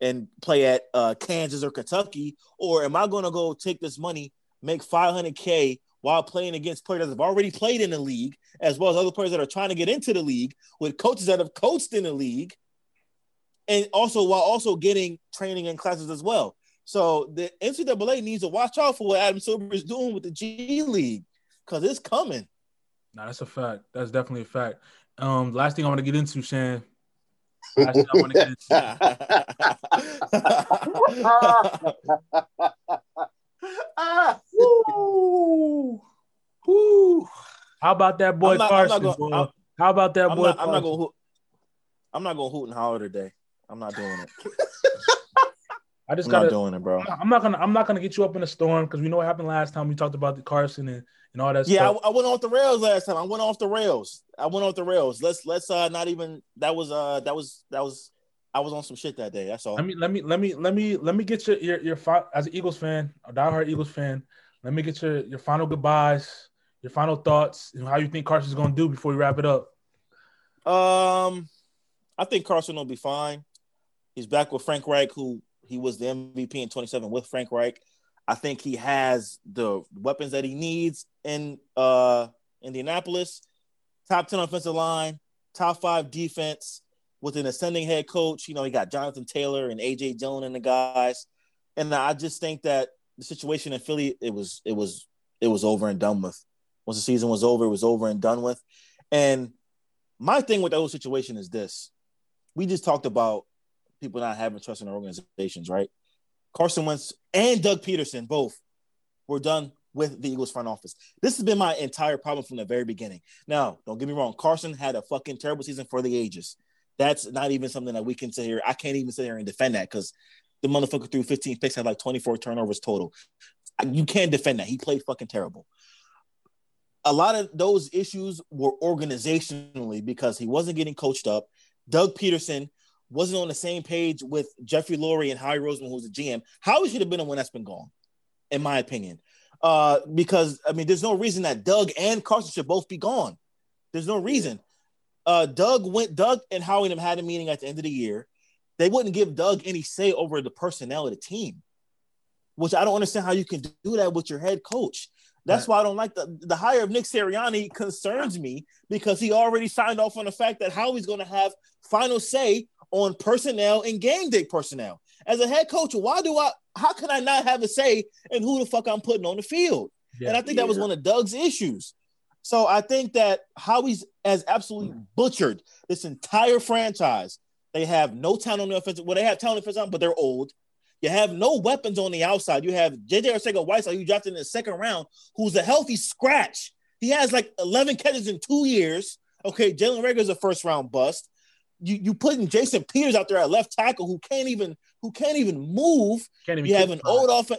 and play at uh, Kansas or Kentucky? Or am I going to go take this money, make 500K while playing against players that have already played in the league, as well as other players that are trying to get into the league with coaches that have coached in the league, and also while also getting training and classes as well. So the NCAA needs to watch out for what Adam Silver is doing with the G League because it's coming. No, that's a fact. That's definitely a fact. Um, last thing I want to get into, Shan, that's not what it is. Woo. Woo. How about that boy not, Carson? Gonna, How about that I'm boy? Not, I'm not gonna. I'm not gonna hoot and holler today. I'm not doing it. I just got doing it, bro. I'm not gonna. I'm not gonna get you up in a storm because we know what happened last time. We talked about the Carson and, and all that. Yeah, I, I, went off the rails last time. I went off the rails. I went off the rails. Let's let's uh not even. That was uh that was that was. I was on some shit that day. That's all. Let me let me let me let me let me get your your your as an Eagles fan, a diehard Eagles fan. Let me get your your final goodbyes, your final thoughts, and how you think Carson's gonna do before we wrap it up. Um, I think Carson will be fine. He's back with Frank Reich, who he was the MVP in 27 with Frank Reich. I think he has the weapons that he needs in uh, Indianapolis. Top 10 offensive line, top five defense with an ascending head coach. You know, he got Jonathan Taylor and AJ Dillon and the guys. And I just think that the situation in Philly, it was it was it was over and done with. Once the season was over, it was over and done with. And my thing with the whole situation is this. We just talked about people not having trust in their organizations, right? Carson Wentz and Doug Pederson both were done with the Eagles front office. This has been my entire problem from the very beginning. Now, don't get me wrong, Carson had a fucking terrible season for the ages. That's not even something that we can sit here. I can't even sit here and defend that because the motherfucker threw 15 picks, had like 24 turnovers total. You can't defend that. He played fucking terrible. A lot of those issues were organizationally because he wasn't getting coached up. Doug Pederson wasn't on the same page with Jeffrey Lurie and Howie Roseman, who's the GM. Howie should have been the one that's been gone, in my opinion. Uh, because I mean, there's no reason that Doug and Carson should both be gone. There's no reason. Uh, Doug went. Doug and Howie and had a meeting at the end of the year. They wouldn't give Doug any say over the personnel of the team, which I don't understand how you can do that with your head coach. That's why I don't like the the hire of Nick Sirianni concerns me because he already signed off on the fact that Howie's going to have final say on personnel and game day personnel. As a head coach, why do I? How can I not have a say in who the fuck I'm putting on the field? Yeah. and I think that was one of Doug's issues. So I think that Howie's has absolutely mm. butchered this entire franchise. They have no talent on the offensive. Well, they have talent on the offensive, but they're old. You have no weapons on the outside. You have JJ Arcega Whiteside, you drafted in the second round, who's a healthy scratch. He has like 11 catches in two years. Okay, Jalen Reagor's a first round bust. You you putting Jason Peters out there at left tackle who can't even who can't even move. Can't even You have an old off.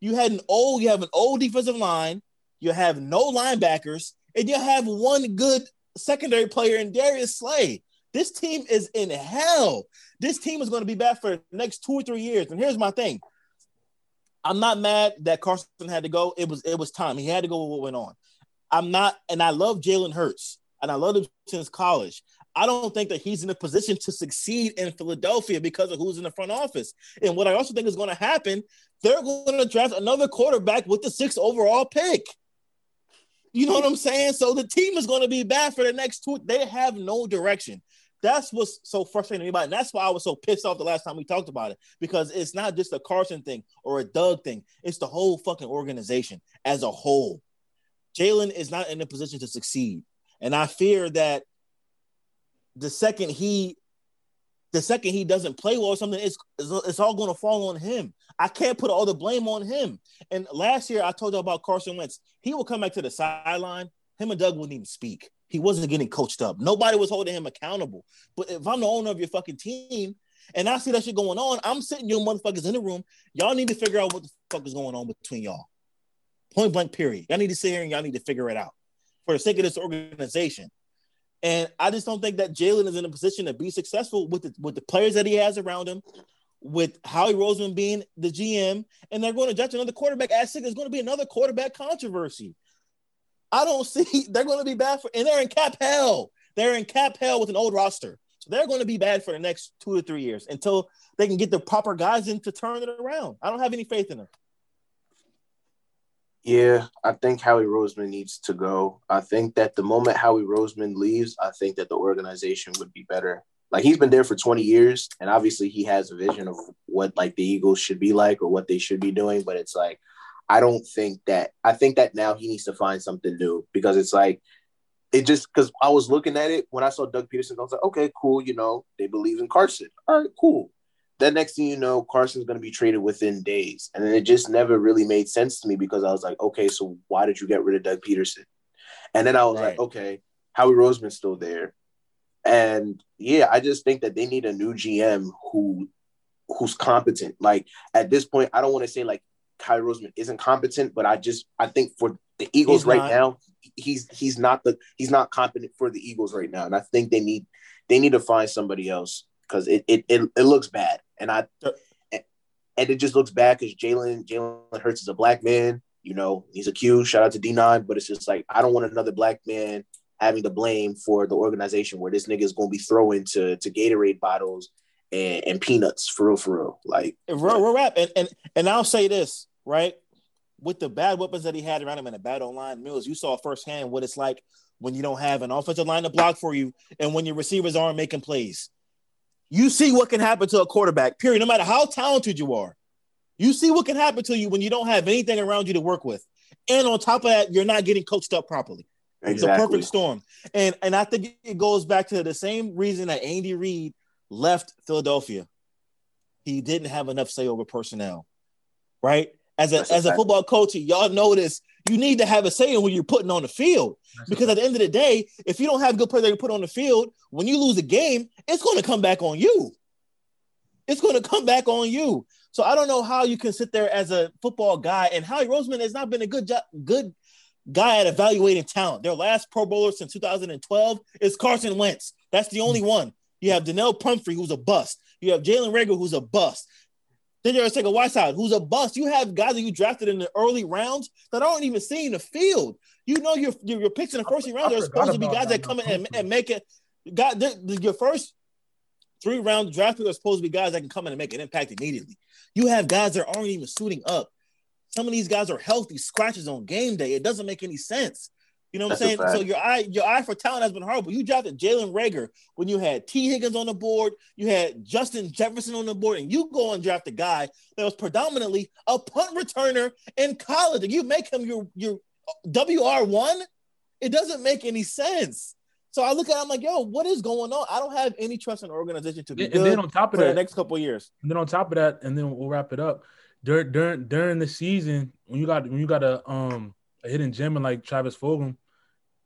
You had an old. You have an old defensive line. You have no linebackers, and you have one good secondary player in Darius Slay. This team is in hell. This team is going to be bad for the next two or three years. And here's my thing: I'm not mad that Carson had to go. It was it was time. He had to go with what went on. I'm not, and I love Jalen Hurts, and I love him since college. I don't think that he's in a position to succeed in Philadelphia because of who's in the front office. And what I also think is going to happen, they're going to draft another quarterback with the sixth overall pick. You know what I'm saying? So the team is going to be bad for the next two. They have no direction. That's what's so frustrating to me about it. And that's why I was so pissed off the last time we talked about it because it's not just a Carson thing or a Doug thing. It's the whole fucking organization as a whole. Jalen is not in a position to succeed. And I fear that the second he the second he doesn't play well or something, it's, it's, all going to fall on him. I can't put all the blame on him. And last year, I told you about Carson Wentz. He will come back to the sideline. Him and Doug wouldn't even speak. He wasn't getting coached up. Nobody was holding him accountable. But if I'm the owner of your fucking team and I see that shit going on, I'm sitting your motherfuckers in the room. Y'all need to figure out what the fuck is going on between y'all. Point blank, period. Y'all need to sit here and y'all need to figure it out for the sake of this organization. And I just don't think that Jalen is in a position to be successful with the with the players that he has around him, with Howie Roseman being the GM, and they're going to judge another quarterback six. There's going to be another quarterback controversy. I don't see they're going to be bad for, and they're in cap hell. They're in cap hell with an old roster, so they're going to be bad for the next two to three years until they can get the proper guys in to turn it around. I don't have any faith in them. Yeah, I think Howie Roseman needs to go. I think that the moment Howie Roseman leaves, I think that the organization would be better. Like he's been there for 20 years, and obviously he has a vision of what like the Eagles should be like or what they should be doing. But it's like I don't think that I think that now he needs to find something new because it's like it just because I was looking at it when I saw Doug Pederson, I was like, okay, cool, you know, they believe in Carson. All right, cool. Then next thing you know, Carson's going to be traded within days. And then it just never really made sense to me because I was like, okay, so why did you get rid of Doug Pederson? And then I was Right. like, okay, Howie Roseman's still there. And yeah, I just think that they need a new GM who who's competent. Like at this point, I don't want to say like Howie Roseman isn't competent, but I just I think for the Eagles He's right not. now, he's he's not the he's not competent for the Eagles right now. And I think they need they need to find somebody else because it, it it it looks bad. And I and it just looks bad because Jalen Jalen Hurts is a black man. You know, he's a Q. Shout out to D9, but it's just like I don't want another black man having the blame for the organization where this nigga is going to be throwing to to Gatorade bottles and, and peanuts for real, for real. Like Real, real rap. And, and and I'll say this, right? With the bad weapons that he had around him and the bad online Mills, you saw firsthand what it's like when you don't have an offensive line to block for you and when your receivers aren't making plays. You see what can happen to a quarterback, period. No matter how talented you are. You see what can happen to you when you don't have anything around you to work with. And on top of that, you're not getting coached up properly. Exactly. It's a perfect storm. And and I think it goes back to the same reason that Andy Reid left Philadelphia. He didn't have enough say over personnel. Right? As a That's as a football coach, y'all know this. You need to have a say in when you're putting on the field. Because at the end of the day, if you don't have good players that you put on the field, when you lose a game, it's going to come back on you. It's going to come back on you. So I don't know how you can sit there as a football guy. And Howie Roseman has not been a good job, good guy at evaluating talent. Their last Pro Bowler since 2012 is Carson Wentz. That's the only one. You have Donnel Pumphrey, who's a bust. You have Jalen Reagor, who's a bust. Then you're take a Whiteside, who's a bust. You have guys that you drafted in the early rounds that aren't even seeing the field. You know your your, picks in the first I- round. They're supposed to be guys that Donnell come in and, and make it. God, your first three round draft picks are supposed to be guys that can come in and make an impact immediately. You have guys that aren't even suiting up. Some of these guys are healthy scratches on game day. It doesn't make any sense. You know what That's a I'm saying? So your eye, your eye for talent has been horrible. You drafted Jalen Reagor when you had Tee Higgins on the board, you had Justin Jefferson on the board, and you go and draft a guy that was predominantly a punt returner in college, and you make him your your WR one. It doesn't make any sense. So I look at, it, I'm like, yo, what is going on? I don't have any trust in the organization to be And good then on top for of the that, next couple of years. And then on top of that, and then we'll wrap it up. During during during the season, when you got when you got a um a hidden gem and like Travis Fulgham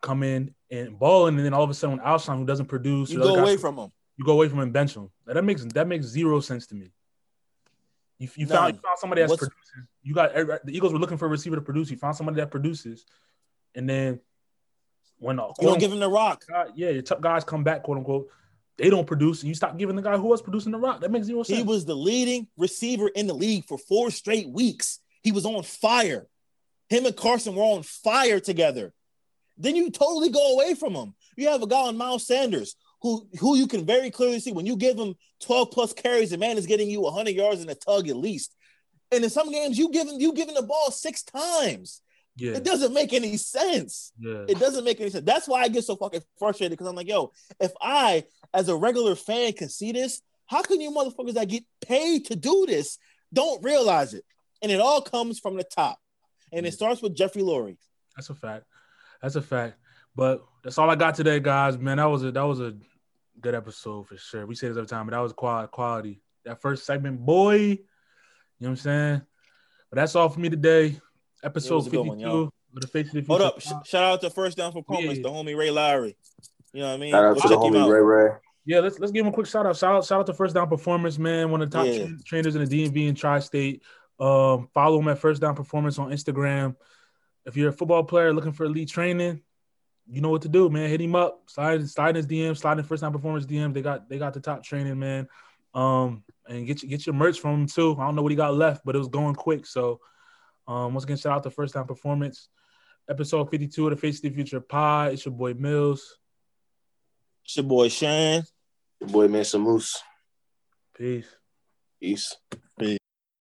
come in and ball, and then all of a sudden Alshon who doesn't produce, You go away from him. you go away from him, bench him. Now, that makes that makes zero sense to me. You, you found you found somebody that's What's- producing. You got the Eagles were looking for a receiver to produce. You found somebody that produces, and then when uh, You don't give him the rock. yeah, your top guys come back, quote unquote. They don't produce, and you stop giving the guy who was producing the rock. That makes zero sense. He was the leading receiver in the league for four straight weeks. He was on fire. Him and Carson were on fire together. Then you totally go away from him. You have a guy on Miles Sanders who who you can very clearly see when you give him 12 plus carries, the man is getting you 100 yards in a tug at least. And in some games, you give him you giving the ball six times. yeah, It doesn't make any sense. yeah. It doesn't make any sense. That's why I get so fucking frustrated because I'm like, yo, if I, as a regular fan, can see this, how can you motherfuckers that get paid to do this don't realize it? And it all comes from the top. And it starts with Jeffrey Lurie. That's a fact. That's a fact. But that's all I got today, guys. Man, that was a that was a good episode for sure. We say this every time, but that was quality. Quality. That first segment, boy. You know what I'm saying? But that's all for me today. Episode was a 52 one, of the Face of the Hold up. Shout out to First Down Performance, Yeah. the homie Ray Lowry. You know what I mean? Shout out Go to the check him homie out. Ray Ray. Yeah, let's let's give him a quick shout out. Shout out, shout out to First Down Performance, man. One of the top Yeah. tra- trainers in the DMV and Tri-State. Um, follow him at First Down Performance on Instagram. If you're a football player looking for elite training, you know what to do, man. Hit him up, slide slide his DM, slide in First Down Performance DM. They got they got the top training, man. Um, and get your, get your merch from him too. I don't know what he got left, but it was going quick. So, um, once again, shout out to First Down Performance. Episode 52 of the Face of the Future Pod. It's your boy Mills. It's your boy Shane. Your boy man, some moose. Peace. Peace.